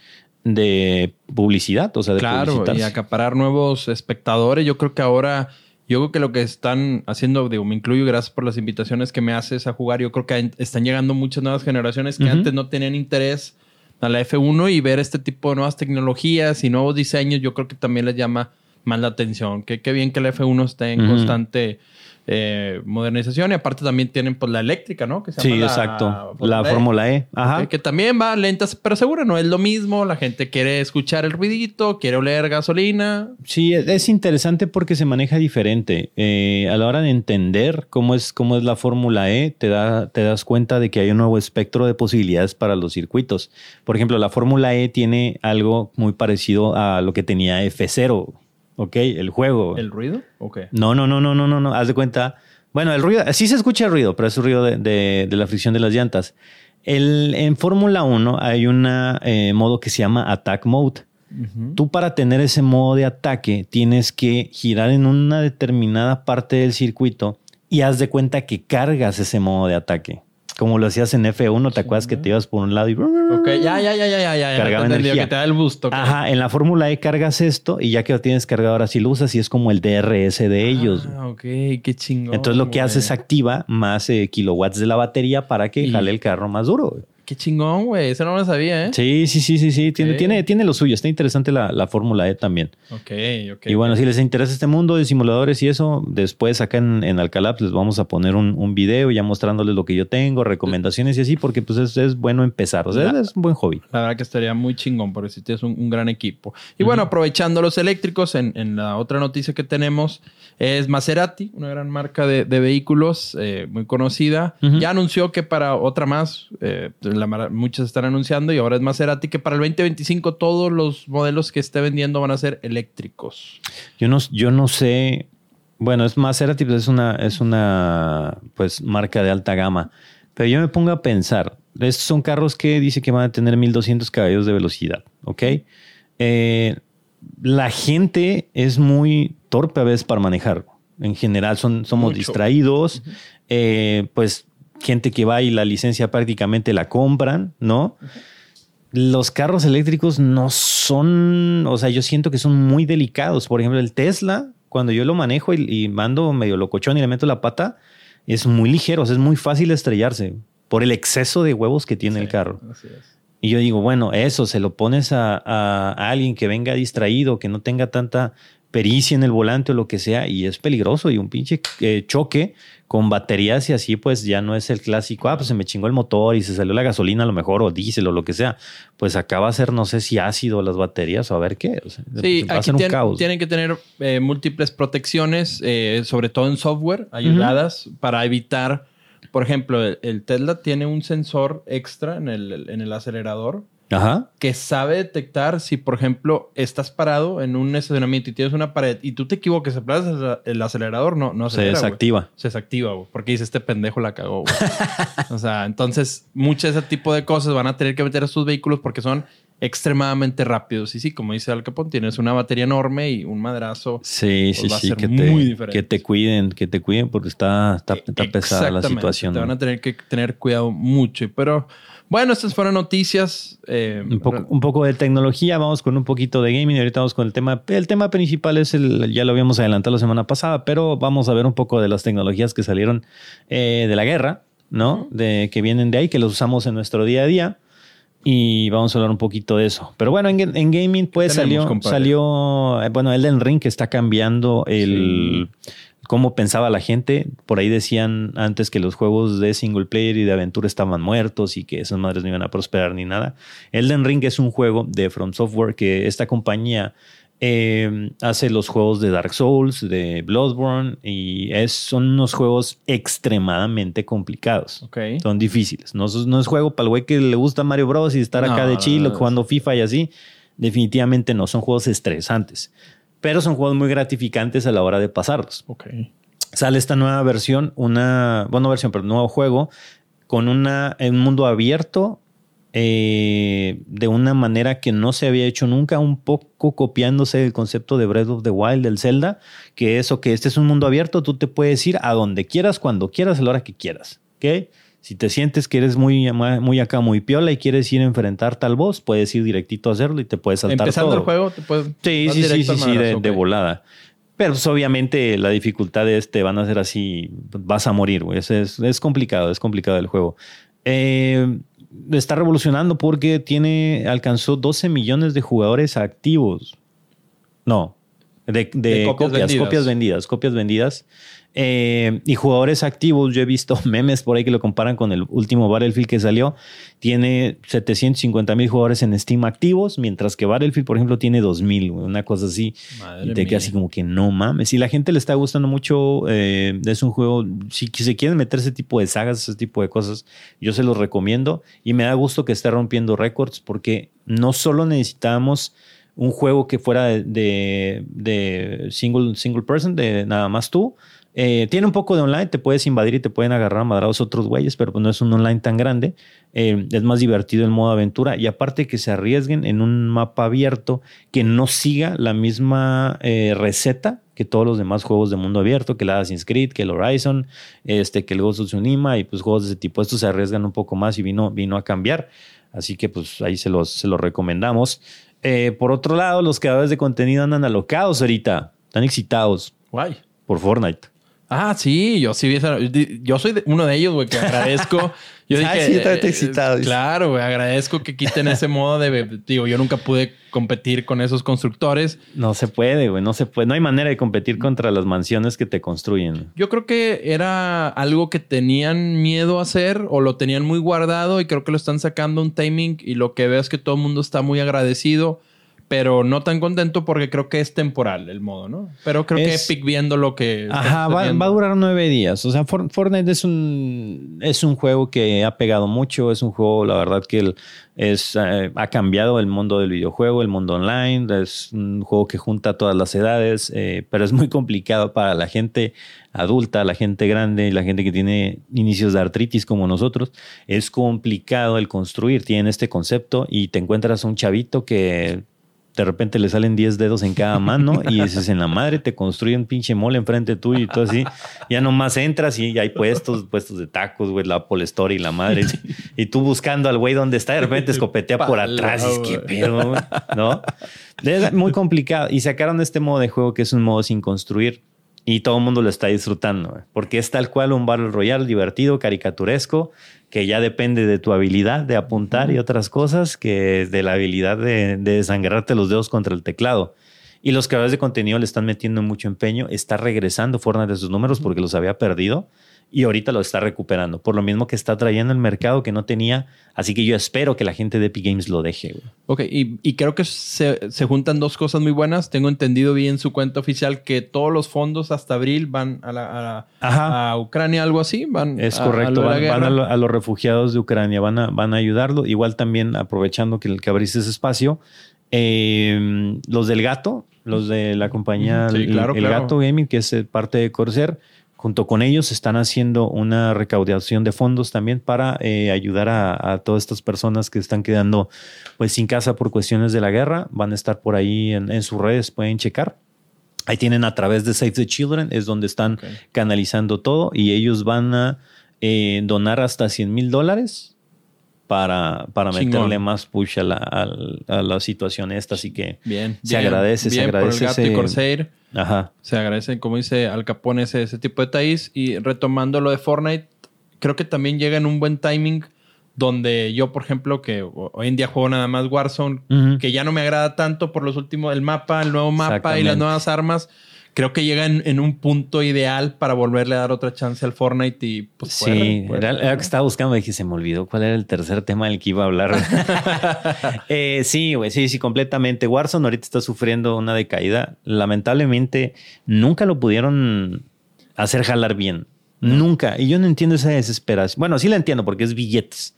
de publicidad, o sea, de Claro, y acaparar nuevos espectadores. Yo creo que ahora, yo creo que lo que están haciendo, digo, me incluyo, gracias por las invitaciones que me haces a jugar. Yo creo que están llegando muchas nuevas generaciones que antes no tenían interés a la F1 y ver este tipo de nuevas tecnologías y nuevos diseños, yo creo que también les llama más la atención. Que qué bien que la F1 esté en constante eh, modernización y aparte también tienen pues la eléctrica, ¿no? Que se Sí, la exacto. La E. Fórmula E. Ajá. Que también va lenta pero segura, no es lo mismo. La gente quiere escuchar el ruidito, quiere oler gasolina. Sí, es- es interesante porque se maneja diferente. Eh, a la hora de entender cómo es, cómo es la Fórmula E, te, da, te das cuenta de que hay un nuevo espectro de posibilidades para los circuitos. Por ejemplo, la Fórmula E tiene algo muy parecido a lo que tenía F0, ¿ok? El juego. ¿El ruido? Ok. No, no, no, no, no, no, no. Haz de cuenta. Bueno, el ruido, sí se escucha el ruido, pero es el ruido de, de- de la fricción de las llantas. El, en Fórmula 1 hay un modo que se llama Attack Mode. Tú para tener ese modo de ataque tienes que girar en una determinada parte del circuito y haz de cuenta que cargas ese modo de ataque. Como lo hacías en F1, ¿te acuerdas que te ibas por un lado y... Ok, ya, ya, ya, ya, ya. Cargaba energía. que te da el boost. ok. Ajá, en la Fórmula E cargas esto y ya que lo tienes cargado ahora sí lo usas y es como el DRS de ellos. Ah, ok, qué chingón. Entonces lo que hace es güey. activa más eh, kilowatts de la batería para que Y- jale el carro más duro. güey. Qué chingón, güey. Eso no lo sabía, ¿eh? Sí, sí, sí, sí, sí. Tiene, tiene, tiene lo suyo. Está interesante la, la Fórmula E también. Ok, ok. y bueno, si les interesa este mundo de simuladores y eso, después acá en, en Alcalá pues, les vamos a poner un, un video ya mostrándoles lo que yo tengo, recomendaciones y así, porque pues es, es bueno empezar. O sea, La- es un buen hobby. La verdad que estaría muy chingón porque si tienes un, un gran equipo. Y bueno, aprovechando los eléctricos, en, en la otra noticia que tenemos es Maserati, una gran marca de, de vehículos eh, muy conocida. Ya anunció que para otra más, eh, la muchas están anunciando y ahora es Maserati, que para el 2025 todos los modelos que esté vendiendo van a ser eléctricos. Yo no, yo no sé. Bueno, es Maserati, pues es una, es una pues, marca de alta gama. Pero yo me pongo a pensar, estos son carros que dice que van a tener 1200 caballos de velocidad, ¿ok? Eh, la gente es muy torpe a veces para manejar. En general, son, somos Mucho. distraídos. Eh, pues gente que va y la licencia prácticamente la compran, ¿no? Los carros eléctricos no son, o sea, yo siento que son muy delicados. Por ejemplo, el Tesla, cuando yo lo manejo y, y mando medio locochón y le meto la pata, es muy ligero, o sea, es muy fácil estrellarse por el exceso de huevos que tiene el carro. Así es. Y yo digo, bueno, eso se lo pones a alguien que venga distraído, que no tenga tanta pericia en el volante o lo que sea, y es peligroso. Y un pinche eh, choque con baterías y así, pues ya no es el clásico, ah, pues se me chingó el motor y se salió la gasolina a lo mejor, o diésel o lo que sea. Pues acá va a ser, no sé si ácido las baterías o a ver qué. O sea, Sí, va a ser un tien- caos. tienen que tener eh, múltiples protecciones, eh, sobre todo en software, ayudadas para evitar, por ejemplo, el, el Tesla tiene un sensor extra en el, en el acelerador Ajá. que sabe detectar si, por ejemplo, estás parado en un estacionamiento y tienes una pared y tú te equivoques, aplastas el acelerador, no, no Se acelera, güey. desactiva. Se desactiva, güey, porque dice este pendejo la cagó. güey". o sea, entonces, muchos de ese tipo de cosas van a tener que meter a sus vehículos porque son extremadamente rápidos. Y sí, como dice Al Capone, tienes una batería enorme y un madrazo. Sí, Pues sí, va a sí, ser que muy te, que te cuiden, que te cuiden porque está, está, está pesada la situación. Te van a tener que tener cuidado mucho. Pero bueno, estas fueron noticias. eh, Un poco, un poco de tecnología, vamos con un poquito de gaming. Ahorita vamos con el tema. El tema principal es el, ya lo habíamos adelantado la semana pasada, pero vamos a ver un poco de las tecnologías que salieron eh, de la guerra, ¿no? De que vienen de ahí, que los usamos en nuestro día a día. Y vamos a hablar un poquito de eso. Pero bueno, en, en gaming, pues salió, compadre? salió, eh, bueno, Elden Ring que está cambiando el cómo pensaba la gente. Por ahí decían antes que los juegos de single player y de aventura estaban muertos y que esas madres no iban a prosperar ni nada. Elden Ring es un juego de From Software que esta compañía eh, hace los juegos de Dark Souls, de Bloodborne y es, son unos juegos extremadamente complicados. Ok. Son difíciles. No, es- no es juego para el güey que le gusta Mario Bros. y estar acá No, de no, chilo no, jugando FIFA y así. Definitivamente no. Son juegos estresantes. Pero son juegos muy gratificantes a la hora de pasarlos. Ok. Sale esta nueva versión, una, bueno, no versión, pero un nuevo juego con una, un mundo abierto eh, de una manera que no se había hecho nunca, un poco copiándose el concepto de Breath of the Wild del Zelda, que eso que este es un mundo abierto, tú te puedes ir a donde quieras, cuando quieras, a la hora que quieras, ¿ok? Si te sientes que eres muy, muy acá, muy piola y quieres ir a enfrentar tal voz, puedes ir directito a hacerlo y te puedes saltar Empezando todo. el juego, te puedes. Sí, sí, sí, sí, sí, de, volada. Pero pues, obviamente la dificultad de este van a ser así, vas a morir, güey. Es, es, es complicado, es complicado el juego. Eh, está revolucionando porque tiene, alcanzó 12 millones de jugadores activos. No, de, de De copias copias, vendidas. copias vendidas, copias vendidas. Eh, y jugadores activos, yo he visto memes por ahí que lo comparan con el último Battlefield que salió. Tiene 750 mil jugadores en Steam activos, mientras que Battlefield, por ejemplo, tiene 2000, güey, una cosa así. Madre y te mía. quedas así como que no mames. Si la gente le está gustando mucho, eh, es un juego, si se quieren meter ese tipo de sagas, ese tipo de cosas, yo se los recomiendo. Y me da gusto que esté rompiendo récords porque no solo necesitábamos un juego que fuera de, de- de single, single person, de nada más tú. Eh, tiene un poco de online, te puedes invadir y te pueden agarrar a madrados otros güeyes, pero pues no es un online tan grande. Eh, es más divertido el modo aventura y aparte que se arriesguen en un mapa abierto que no siga la misma eh, receta que todos los demás juegos de mundo abierto, que el Assassin's Creed, que el Horizon, este, que el Ghost of Tsushima y pues juegos de ese tipo. Estos se arriesgan un poco más y vino, vino a cambiar. Así que pues ahí se los, se los recomendamos. Por otro lado, los creadores de contenido andan alocados ahorita. Están excitados Guay. por Fortnite. Ah, sí, yo sí vi esa- Yo soy de- uno de ellos, güey, que agradezco. Yo Ah, dije, sí, eh, excitado. Claro, güey, agradezco que quiten ese modo de. Digo, yo nunca pude competir con esos constructores. No se puede, güey. No se puede. No hay manera de competir contra las mansiones que te construyen. Yo creo que era algo que tenían miedo a hacer o lo tenían muy guardado y creo que lo están sacando un timing y lo que veo es que todo el mundo está muy agradecido, pero no tan contento porque creo que es temporal el modo, ¿no? Pero creo Es- que Epic viendo lo que... Ajá, va, va a durar nueve días. O sea, For- Fortnite es un, es un juego que ha pegado mucho. Es un juego, la verdad, que es, eh, ha cambiado el mundo del videojuego, el mundo online. Es un juego que junta a todas las edades, eh, pero es muy complicado para la gente adulta, la gente grande, la gente que tiene inicios de artritis como nosotros. Es complicado el construir. Tienen este concepto y te encuentras un chavito que de repente le salen 10 dedos en cada mano y dices, en la madre te construye un pinche mole enfrente tuyo y todo así. Ya nomás entras y hay puestos, puestos de tacos, güey, la Apple Store y la madre. Y tú buscando al güey donde está, de repente escopetea por atrás. Y es que pedo, güey", ¿no? Es muy complicado. Y sacaron este modo de juego que es un modo sin construir. Y todo el mundo lo está disfrutando, porque es tal cual un Battle Royale divertido, caricaturesco, que ya depende de tu habilidad de apuntar y otras cosas que de la habilidad de, de desangrarte los dedos contra el teclado. Y los creadores de contenido le están metiendo mucho empeño. Está regresando Fortnite de sus números porque los había perdido y ahorita lo está recuperando. Por lo mismo que está trayendo el mercado que no tenía. Así que yo espero que la gente de Epic Games lo deje. güey. Ok, y, y creo que se, se juntan dos cosas muy buenas. Tengo entendido bien su cuenta oficial que todos los fondos hasta abril van a, la, a, la- a Ucrania, algo así. Van Es a- a correcto, la van, a, lo- a los refugiados de Ucrania, van a, van a ayudarlo. Igual también aprovechando que, que abriste ese espacio, eh, los del gato, los de la compañía sí, El- claro, El, claro. Gato Gaming, que es eh, parte de Corsair, junto con ellos están haciendo una recaudación de fondos también para eh, ayudar a, a todas estas personas que están quedando pues sin casa por cuestiones de la guerra. Van a estar por ahí en, en sus redes, pueden checar. Ahí tienen a través de Save the Children, es donde están canalizando todo y ellos van a eh, donar hasta 100 mil dólares para, para meterle más push a la, a la situación esta. Así que Bien. Se bien, agradece, se agradece Por el gato ese- y Corsair. Ajá. Se agradece, como dice Al Capone, ese, ese tipo de detalles. Y retomando lo de Fortnite, creo que también llega en un buen timing donde yo, por ejemplo, que hoy en día juego nada más Warzone, que ya no me agrada tanto por los últimos, el mapa, el nuevo mapa y las nuevas armas. Creo que llega en, en un punto ideal para volverle a dar otra chance al Fortnite y pues Sí, era lo que estaba buscando. Dije, se me olvidó cuál era el tercer tema del que iba a hablar. Eh, sí, güey, sí, sí, completamente. Warzone ahorita está sufriendo una decaída. Lamentablemente, nunca lo pudieron hacer jalar bien. Nunca. Y yo no entiendo esa desesperación. Bueno, sí la entiendo porque es billetes.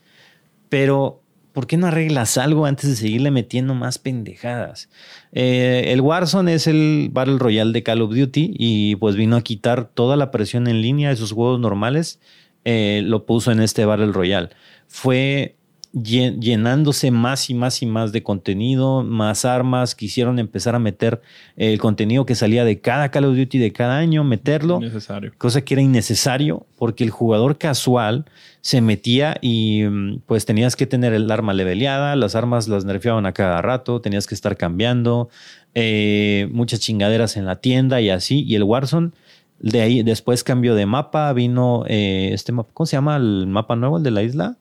Pero, ¿por qué no arreglas algo antes de seguirle metiendo más pendejadas? Eh, el Warzone es el Battle Royale de Call of Duty y pues vino a quitar toda la presión en línea de sus juegos normales. eh, lo puso en este Battle Royale. Fue llenándose más y más y más de contenido, más armas. Quisieron empezar a meter el contenido que salía de cada Call of Duty de cada año, meterlo Necesario. cosa que era innecesario porque el jugador casual se metía y mm, pues tenías que tener el arma leveleada, las armas las nerfeaban a cada rato, tenías que estar cambiando, eh, muchas chingaderas en la tienda y así, y el Warzone de ahí después cambió de mapa, vino eh, este mapa, ¿cómo se llama el mapa nuevo, el de la isla?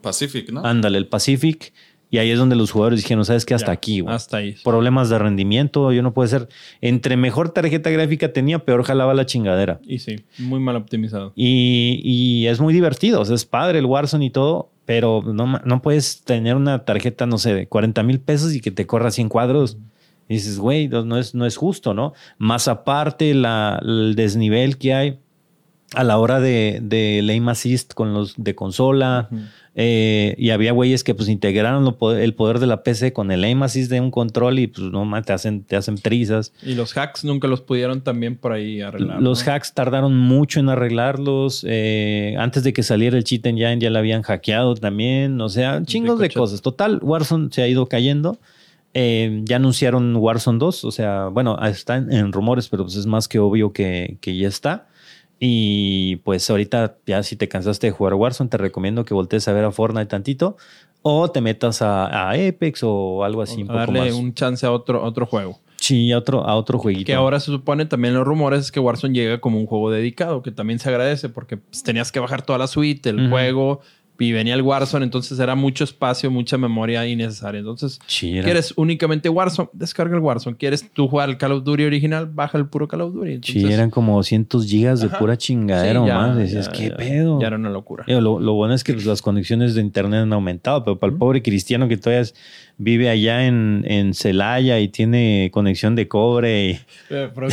Pacific, ¿no? Ándale, el Pacific, y ahí es donde los jugadores dijeron, ¿sabes qué? Hasta Ya, aquí, güey Hasta ahí. problemas de rendimiento, yo no puedo ser, entre mejor tarjeta gráfica tenía, peor jalaba la chingadera. Y sí, muy mal optimizado. Y, y es muy divertido, o sea, es padre el Warzone y todo, pero no, no puedes tener una tarjeta, no sé, de 40 mil pesos y que te corra 100 cuadros. Y dices, güey, no, no es, no es justo, ¿no? Más aparte, la, el desnivel que hay a la hora de, de aim assist con los de consola. Eh, y había güeyes que pues integraron lo poder- el poder de la PC con el aim assist de un control y pues no ma, te hacen, te hacen trizas. Y los hacks nunca los pudieron también por ahí arreglar. Los ¿no? hacks tardaron mucho en arreglarlos. eh, antes de que saliera el cheat engine ya la habían hackeado también. O sea, chingos de cosas. Total, Warzone se ha ido cayendo. Eh, ya anunciaron Warzone 2, o sea, bueno, está en, en rumores, pero pues es más que obvio que, que ya está. Y pues ahorita ya si te cansaste de jugar Warzone, te recomiendo que voltees a ver a Fortnite tantito o te metas a, a Apex o algo así. un A poco darle más. un chance a otro, otro juego. Sí, a otro, a otro jueguito. Que ahora se supone también los rumores es que Warzone llega como un juego dedicado, que también se agradece porque pues, tenías que bajar toda la suite, el juego, y venía el Warzone, entonces era mucho espacio, mucha memoria innecesaria. Entonces, era- ¿quieres únicamente Warzone? Descarga el Warzone. ¿Quieres tú jugar el Call of Duty original? Baja el puro Call of Duty. sí, eran como 200 gigas de pura chingadera sí, ya, más. Decías, ya, ¿qué ya, pedo? Ya era una locura. Lo, lo bueno es que pues, las conexiones de internet han aumentado, pero para el pobre cristiano que todavía es- vive allá en, en Celaya y tiene conexión de cobre y Eh, pero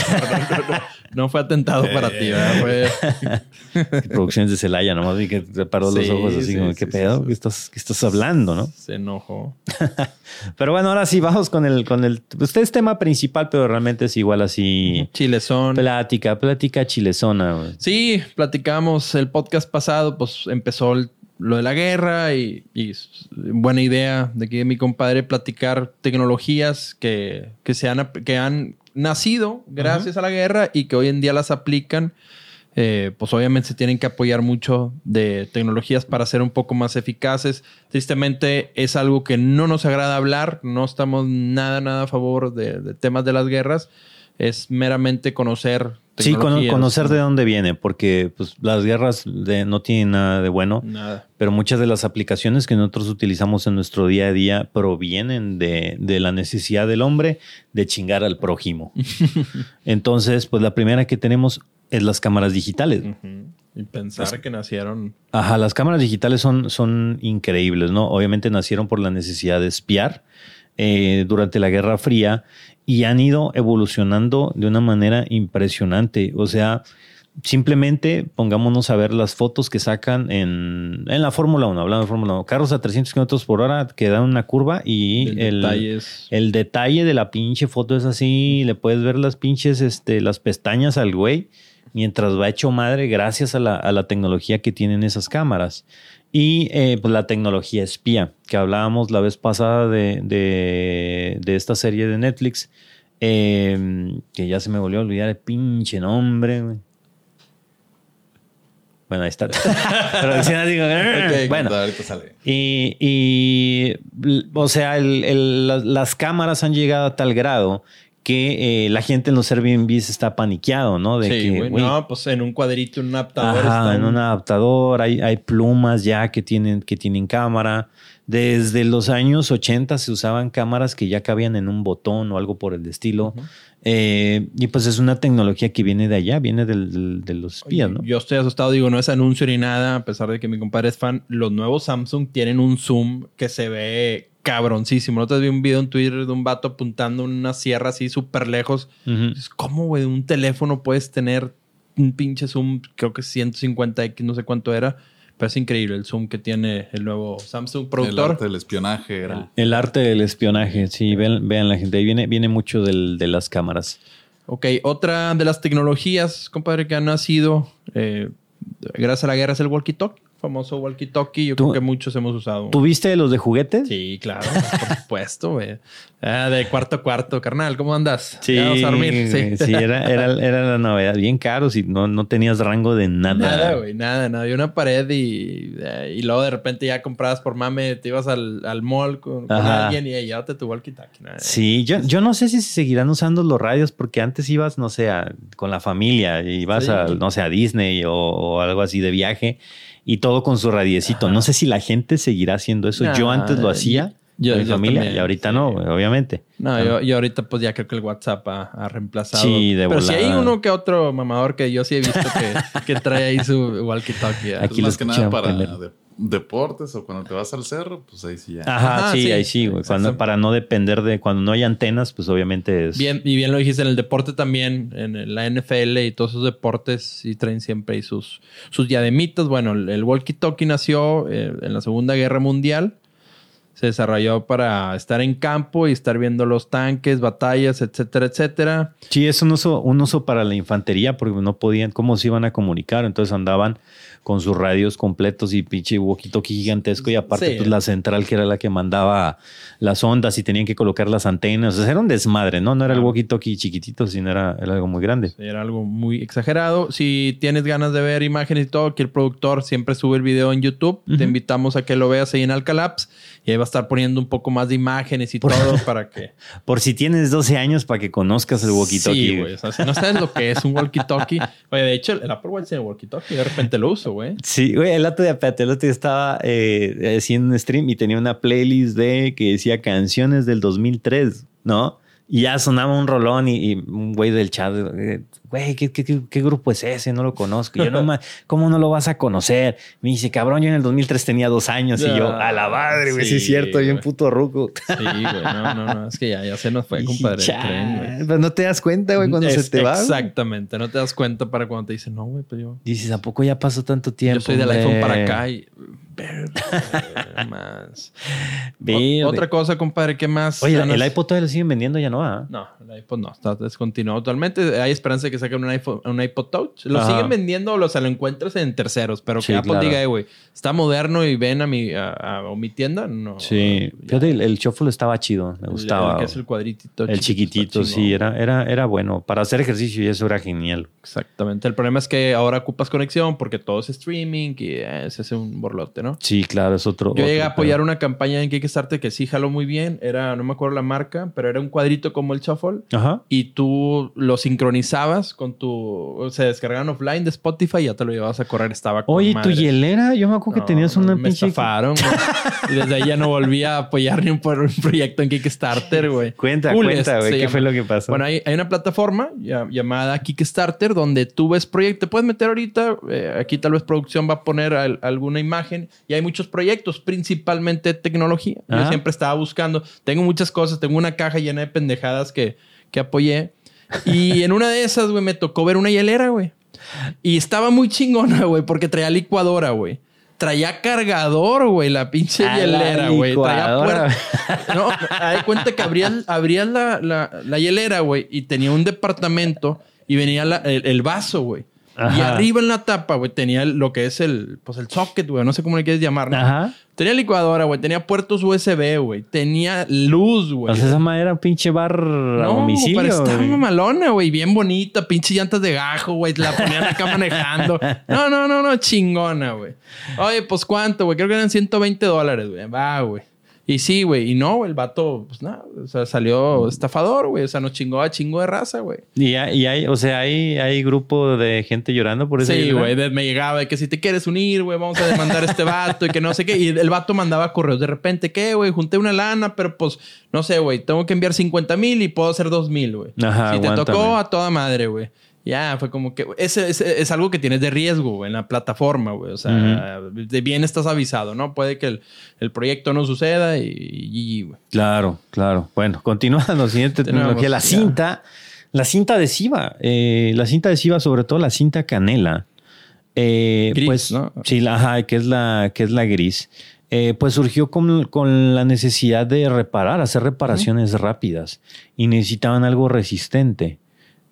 no, fue atentado para ti, ¿verdad? Fue- producciones de Celaya, nomás vi que te paró los ojos así sí, como, ¿qué sí, pedo? sí. ¿Qué, estás, ¿Qué estás hablando, no? se enojó. Pero bueno, ahora sí, vamos con el, con el, usted es tema principal, pero realmente es igual así, Chilezón. plática, plática chilezona. güey. Sí, platicamos el podcast pasado, pues empezó el- lo de la guerra y, y buena idea de que mi compadre platicar tecnologías que, que, se han, que han nacido gracias a la guerra y que hoy en día las aplican. Eh, pues obviamente se tienen que apoyar mucho de tecnologías para ser un poco más eficaces. Tristemente es algo que no nos agrada hablar, no estamos nada, nada a favor de, de temas de las guerras. Es meramente conocer. Sí, cono- conocer de dónde viene, porque pues, las guerras de- no tienen nada de bueno. Nada. pero muchas de las aplicaciones que nosotros utilizamos en nuestro día a día provienen de, de la necesidad del hombre de chingar al prójimo. Entonces, pues la primera que tenemos es las cámaras digitales. Y pensar que nacieron. Ajá, las cámaras digitales son, son increíbles, ¿no? Obviamente nacieron por la necesidad de espiar eh, durante la Guerra Fría y han ido evolucionando de una manera impresionante. O sea, simplemente pongámonos a ver las fotos que sacan en, en la Fórmula 1, hablando de Fórmula 1, carros a 300 kilómetros por hora que dan una curva y el el, detalles. el detalle de la pinche foto es así, le puedes ver las pinches, este, las pestañas al güey mientras va hecho madre gracias a la, a la tecnología que tienen esas cámaras. Y eh, pues la tecnología espía, que hablábamos la vez pasada de, de, de esta serie de Netflix, eh, que ya se me volvió a olvidar el pinche nombre. Bueno, ahí está. Producción así como, Ok, bueno, ahorita sale. y, o sea, el- el- las, las cámaras han llegado a tal grado que eh, la gente en los Airbnbs está paniqueado, ¿no? De sí, que, No, pues en un cuadrito, en un adaptador. ajá, está en un adaptador, hay, hay plumas ya que tienen, que tienen cámara. Desde los años 80 se usaban cámaras que ya cabían en un botón o algo por el estilo. Eh, y pues es una tecnología que viene de allá, viene del- del- de los espías, ¿no? Yo estoy asustado, digo, no es anuncio ni nada, a pesar de que mi compadre es fan. Los nuevos Samsung tienen un zoom que se ve cabroncísimo. Otra vez vi un video en Twitter de un vato apuntando una sierra así súper lejos. Ujú. Es como, güey, un teléfono puedes tener un pinche zoom, creo que 150x, no sé cuánto era. Pero es increíble el zoom que tiene el nuevo Samsung El productor. arte del espionaje era. El arte del espionaje, sí, vean, vean la gente, ahí viene, viene mucho del- de las cámaras. Ok, otra de las tecnologías, compadre, que han nacido eh, gracias a la guerra es el walkie-talkie. Famoso walkie-talkie. Yo creo que muchos hemos usado. ¿Tuviste los de juguetes? Sí, claro, por supuesto, güey. Ah, de cuarto a cuarto, carnal. ¿Cómo andas? Sí, ¿Ya vas a dormir? Sí. sí, era, era, era la novedad. Bien caros y no, no tenías rango de nada. Nada, güey, nada, nada. Había una pared y, eh, y luego de repente ya comprabas por mame, te ibas al, al mall con, alguien y llévate tu walkie-talkie. Sí, yo, yo no sé si se seguirán usando los radios porque antes ibas, no sé, a- con la familia, ibas Sí. a, no sé, a Disney o, o algo así de viaje y todo con su radiecito. No sé si la gente seguirá haciendo eso. yo antes lo hacía yo- con mi yo familia también, y ahorita sí. no, obviamente. No, yo, yo ahorita pues ya creo que el WhatsApp ha, ha reemplazado. Sí, de Pero si hay uno que otro mamador que yo sí he visto que, que trae ahí su walkie-talkie. Aquí Es lo más que nada para deportes o cuando te vas al cerro, pues ahí sí ya. Ajá, Ajá, sí, sí. ahí sí, güey. Cuando- para no depender de cuando no hay antenas, pues obviamente es. Bien, y bien lo dijiste en el deporte también, en la NFL y todos esos deportes, sí traen siempre ahí sus, sus diademitas. Bueno, el, el walkie-talkie nació eh, en la Segunda Guerra Mundial. se desarrolló para estar en campo y estar viendo los tanques, batallas, etcétera, etcétera. Sí, es un uso, un uso para la infantería porque no podían, ¿cómo se iban a comunicar? Entonces andaban con sus radios completos y pinche walkie-talkie gigantesco y aparte Sí. pues, la central que era la que mandaba las ondas y tenían que colocar las antenas. O sea, era un desmadre, ¿no? No era el walkie-talkie chiquitito, sino era, era algo muy grande. Era algo muy exagerado. Si tienes ganas de ver imágenes y todo, que el productor siempre sube el video en YouTube. Te invitamos a que lo veas ahí en Alcalaps. Y ahí va a estar poniendo un poco más de imágenes y todo para que... Por si tienes 12 años para que conozcas el walkie-talkie. Sí, güey. güey. O sea, si no sabes lo que es un walkie-talkie. Oye, de hecho, el Apple Watch tiene walkie-talkie. De repente lo uso, güey. Sí, güey, el otro día, espérate, el otro día estaba eh, haciendo un stream y tenía una playlist de que decía canciones del 2003, ¿no? Y ya sonaba un rolón y, y un güey del chat, eh, güey, ¿qué, qué, qué- qué grupo es ese? No lo conozco. Y yo, no, ma- ¿cómo no lo vas a conocer? Me dice, cabrón, yo en el 2003 tenía dos años. Y yo, a la madre, güey, sí, es cierto, bien güey. puto ruco. Sí, güey. No, no, no. Es que ya, ya se nos fue, compadre. el cha, tren, güey. Pero no te das cuenta, güey, cuando Es- se te va. Exactamente. No te das cuenta para cuando te dicen, no, güey, pero yo... Dices, ¿a poco ya pasó tanto tiempo? Yo soy del hombre?" iPhone para acá y... Más. Otra cosa, compadre, ¿qué más? Oye, el iPod todavía lo siguen vendiendo, ya no va. No, el iPod no, está descontinuado totalmente. Hay esperanza de que saquen un, iPhone, un iPod Touch. Lo Ajá. siguen vendiendo o lo, se lo encuentras en terceros, pero Sí, que Apple claro. diga, "Eh, güey, está moderno y ven a mi, a, a- a mi tienda, no. Sí, Ya. fíjate, el, el shuffle estaba chido, me gustaba. El, que es el cuadritito. El chiquitito, sí, era, era, era bueno. Para hacer ejercicio y eso era genial. Exactamente. El problema es que ahora ocupas conexión porque todo es streaming y eh, se hace un borlote, ¿no? Sí, claro, es otro. Yo llegué a apoyar una campaña en Kickstarter que sí jaló muy bien. Era, no me acuerdo la marca, pero era un cuadrito como el Shuffle. Ajá. y tú lo sincronizabas con tu. O sea, descargaban offline de Spotify y ya te lo llevabas a correr. Estaba con Oye, tu hielera, yo me acuerdo No, que tenías una Me pinche. estafaron. Y desde ahí ya no volví a apoyar ni un, proyecto en Kickstarter, güey. Cuenta, cuenta, güey, se ¿qué llama. fue lo que pasó? Bueno, hay, hay una plataforma ya- llamada Kickstarter donde tú ves proyectos. Te puedes meter ahorita. eh, aquí tal vez producción va a poner al- alguna imagen y hay muchos proyectos, principalmente tecnología. Yo siempre estaba buscando. Tengo muchas cosas. Tengo una caja llena de pendejadas que, que apoyé. Y en una de esas, güey, me tocó ver una hielera, güey. Y estaba muy chingona, güey, porque traía licuadora, güey. Traía cargador, güey, la pinche A hielera, güey. Traía puerta. No, hay cuenta que abrías, abrías la, la, la hielera, güey, y tenía un departamento y venía la- el, el vaso, güey. Y arriba en la tapa, güey, tenía lo que es el, pues el socket, güey. No sé cómo le quieres llamar. ¿no? Ajá. Tenía licuadora, güey. Tenía puertos USB, güey. Tenía luz, güey. O sea, esa madre era un pinche bar a No, domicilio. pero estaba güey. mamalona, güey. Bien bonita. Pinche llantas de gajo, güey. La ponían acá manejando. No, no, no, no. Chingona, güey. Oye, pues ¿cuánto, güey? Creo que eran 120 dólares, güey. Va, güey. Y sí, güey. Y no, el vato, pues nada. O sea, salió estafador, güey. O sea, nos chingó a chingo de raza, güey. Y hay, y hay- o sea, hay, hay grupo de gente llorando por eso. Sí, güey. Me llegaba de que si te quieres unir, güey, vamos a demandar a este vato y que no sé qué. Y el vato mandaba correos de repente, ¿qué, güey? Junté una lana, pero pues, no sé, güey. Tengo que enviar 50 mil y puedo hacer 2 mil, güey. Ajá, Si te aguántame. tocó, a toda madre, güey. Ya, fue como que... Ese, ese- es algo que tienes de riesgo, en la plataforma, güey. O sea, de bien estás avisado, ¿no? Puede que el, el proyecto no suceda y... y, güey. Claro, claro. Bueno, continuando, siguiente Tenemos, tecnología. La ya. cinta, la cinta adhesiva. eh, la cinta adhesiva, sobre todo la cinta canela. eh, Gris, pues, ¿no? Sí, la, ajá, que es la, que es la gris. eh, pues surgió con, con la necesidad de reparar, hacer reparaciones rápidas y necesitaban algo resistente.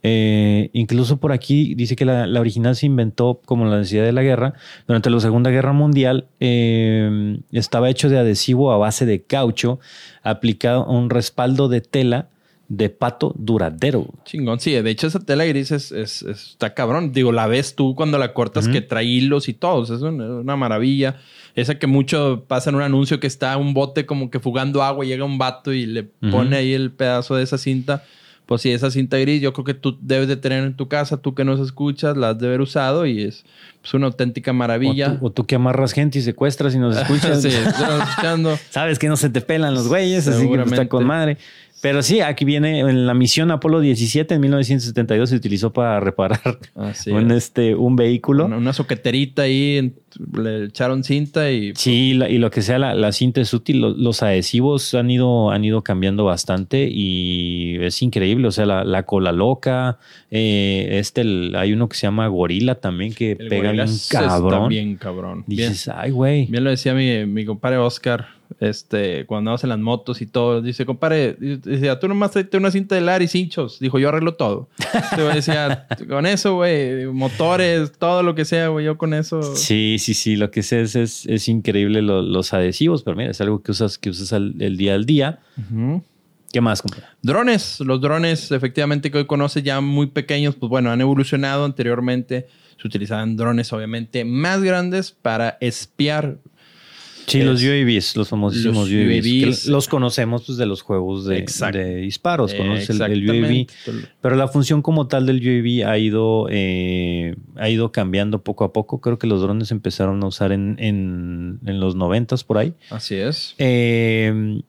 Eh, incluso por aquí dice que la, la original se inventó como la necesidad de la guerra. Durante la Segunda Guerra Mundial eh, estaba hecho de adhesivo a base de caucho aplicado a un respaldo de tela de pato duradero. Chingón, sí. De hecho, esa tela gris es, es- es- está cabrón. Digo, la ves tú cuando la cortas que trae hilos y todo. O sea, es una, una maravilla. Esa que mucho pasa en un anuncio que está un bote como que fugando agua y llega un vato y le pone ahí el pedazo de esa cinta. Pues sí, esa cinta gris yo creo que tú debes de tener en tu casa, tú que nos escuchas, la has de haber usado y es pues, una auténtica O maravilla. tú, o tú que amarras gente y secuestras y nos escuchas. sí, escuchando. Sabes que no se te pelan los güeyes, así que pues, está con madre. Pero sí, aquí viene en la misión Apolo 17 en 1972 se utilizó para reparar Así un, es. este, un vehículo. Una, una soqueterita ahí, le echaron cinta y Sí, la- y lo que sea, la, la cinta es útil. Lo- Los, adhesivos han ido, han ido cambiando bastante y es increíble. O sea, la, la cola loca, eh, este, el- hay uno que se llama gorila también que el pega bien está cabrón. bien cabrón. Bien, Dices, ay, güey. bien lo decía mi, mi compadre Oscar. Este, cuando andamos en las motos y todo. Dice, compadre, decía, tú nomás tráete una cinta de Laris hinchos. Dijo, yo arreglo todo. Yo decía, con eso, güey, motores, todo lo que sea, güey, yo con eso. Sí, sí, sí, lo que sé es, es, es increíble lo- los adhesivos, pero mira, es algo que usas, que usas al- el día al día. ¿Qué más, compadre? Drones, los drones efectivamente que hoy conoces ya muy pequeños, pues bueno, han evolucionado anteriormente. Se utilizaban drones obviamente más grandes para espiar. Sí, Es- los UAVs, los famosísimos los UAVs. los conocemos pues, de los juegos de, disparos. Conoces el, el UAV. Pero la función como tal del UAV ha ido, eh, ha ido cambiando poco a poco. Creo que los drones empezaron a usar en, en, en los noventas por ahí. Así es. Eh,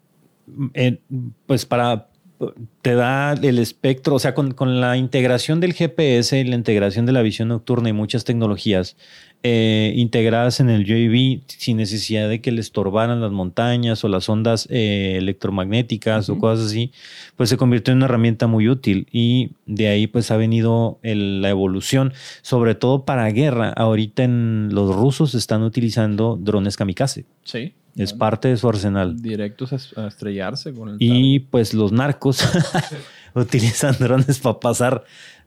eh, pues para te da el espectro, o sea, con, con la integración del GPS, la integración de la visión nocturna y muchas tecnologías eh, integradas en el UAV sin necesidad de que le estorbaran las montañas o las ondas eh, electromagnéticas o cosas así, pues se convirtió en una herramienta muy útil y de ahí pues ha venido el- la evolución, sobre todo para guerra. Ahorita en los rusos están utilizando drones kamikaze. Sí. Es parte de su arsenal. Directos a, a estrellarse con el Y pues los narcos utilizan drones para pasar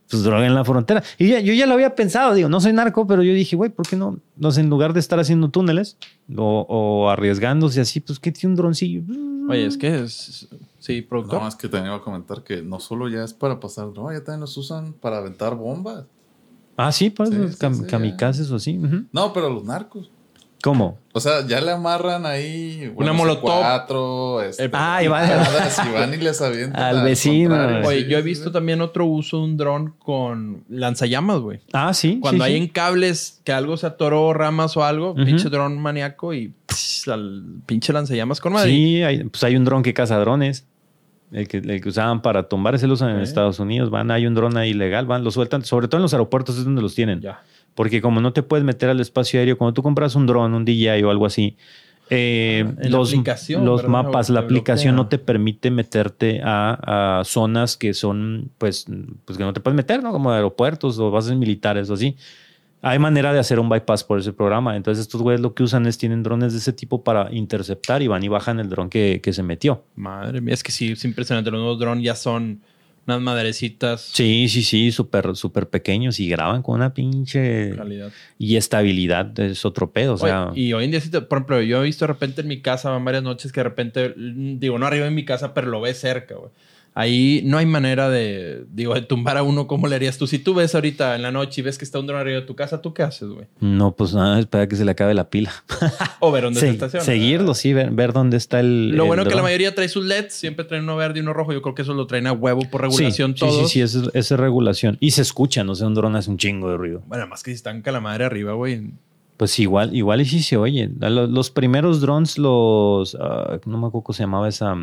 pues, droga en la frontera. Y ya- yo ya lo había pensado, digo, no soy narco, pero yo dije, güey, ¿por qué no? No sé, en lugar de estar haciendo túneles o, o arriesgándose así, pues ¿qué tiene un droncillo? Oye, es que es. Sí, productor. No, es que también iba a comentar que no solo ya es para pasar droga, ya también los usan para aventar bombas. Ah, sí, pues Sí, los sí, cam- sí, kamikazes o así. No, pero los narcos. ¿Cómo? O sea, ya le amarran ahí Una molotov. cuatro, este, Eh, ah, y van- y van y les avientan Al vecino. Oye, Sí, yo he visto sí. también otro uso de un dron con lanzallamas, güey. Ah, sí. Cuando sí, hay sí. en cables que algo se atoró, ramas o algo, pinche dron maníaco y pss, al pinche lanzallamas con madre. Sí, hay, pues hay un dron que caza drones. El que, el que usaban para tumbar, ese lo usan en. Estados Unidos. Van, hay un dron ahí ilegal, van, lo sueltan. Sobre todo en los aeropuertos es donde los tienen. Ya. Porque como no te puedes meter al espacio aéreo, cuando tú compras un dron, un DJI o algo así, eh, Ah, los, los mapas, la aplicación bloquea. no te permite meterte a, a zonas que son, pues, pues que no te puedes meter, ¿no? Como aeropuertos o bases militares o así. Hay manera de hacer un bypass por ese programa. Entonces estos güeyes lo que usan es tienen drones de ese tipo para interceptar y van y bajan el dron que, que se metió. Madre mía, es que sí, es impresionante. Los nuevos drones ya son unas madrecitas. Sí, sí, sí, súper, súper pequeños y graban con una pinche... Calidad. Y estabilidad es otro pedo. O sea, Oye, y hoy en día, te- por ejemplo, yo he visto de repente en mi casa, van varias noches que de repente, digo, no arriba en mi casa, pero lo ves cerca, güey. Ahí no hay manera de, digo, de tumbar a uno. ¿Cómo le harías tú? Si tú ves ahorita en la noche y ves que está un dron arriba de tu casa, ¿tú qué haces, güey? No, pues nada, espera que se le acabe la pila. O ver dónde Se- estaciona. seguirlo, sí, ver, ver dónde está el. Lo el bueno que la mayoría trae sus LEDs, siempre traen uno verde y uno rojo. Yo creo que eso lo traen a huevo por Sí, regulación sí, todos. Sí, sí, esa es, regulación. Y se escucha, no sé, un dron hace un chingo de ruido. Bueno, más que si están la madre arriba, güey. Pues igual, igual y sí se oye. Los, primeros drones, los. ah, no me acuerdo cómo se llamaba esa.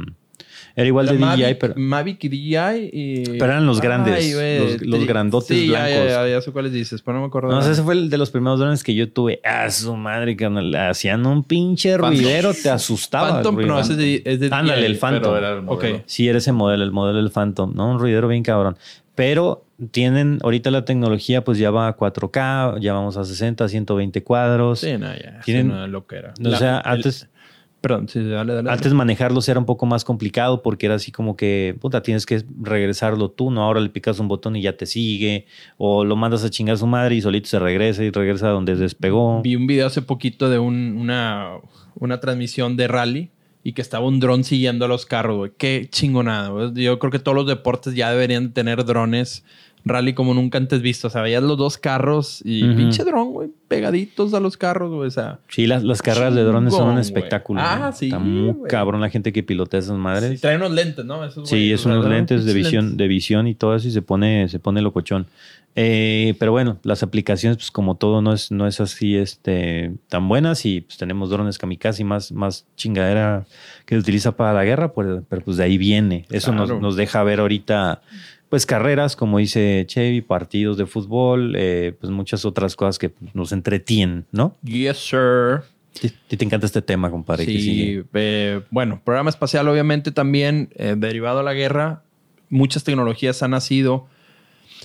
Era igual La de DJI, Mavic, pero. Mavic y DJI y... Pero eran los grandes, los- los sí, grandotes sí, ya, blancos. Ya, ya, ya sé cuáles dices, pero no me acuerdo. No, nada. ese fue el de los primeros drones que yo tuve. Ah, su madre, que hacían un pinche ruidero, te asustaba. Phantom, no, ese es de, es de Ándale, DJI. el Phantom. Pero era el. Sí, era ese modelo, el modelo del Phantom, ¿no? Un ruidero bien cabrón. Pero tienen, ahorita la tecnología pues ya va a 4K, ya vamos a 60, 120 cuadros. Sí, no, ya. Tienen- Tienen una loquera. o La- sea, el- antes, Perdón, sí, dale, dale. antes manejarlos era un poco más complicado porque era así como que, puta, tienes que regresarlo tú, ¿no? Ahora le picas un botón y ya te sigue, o lo mandas a chingar a su madre y solito se regresa y regresa a donde despegó. Vi un video hace poquito de un- una, una transmisión de rally y que estaba un dron siguiendo a los carros, güey. Qué chingonada, güey. Yo creo que todos los deportes ya deberían tener drones rally como nunca antes visto. O sea, veías los dos carros y pinche dron, güey, pegaditos a los carros, güey. O sea, Sí, las, las carreras de drones son un espectáculo. Ah, sí, Está muy cabrón la gente que pilotea esas madres. sí, traen unos lentes, ¿no? Esos Sí, es unos lentes de visión, lentes. de visión y todo eso y se pone, se pone locochón. Eh, pero bueno, las aplicaciones, pues como todo, no es, no es así este, tan buenas y pues tenemos drones kamikaze más, más chingadera que se utiliza para la guerra, pues, pero pues de ahí viene. Eso nos, nos deja ver ahorita pues carreras, como dice Chevy, partidos de fútbol, eh, pues muchas otras cosas que nos entretienen, ¿no? Yes, sir. ¿Te, te encanta este tema, compadre? Sí, eh, bueno, programa espacial obviamente también eh, derivado a la guerra. Muchas tecnologías han nacido.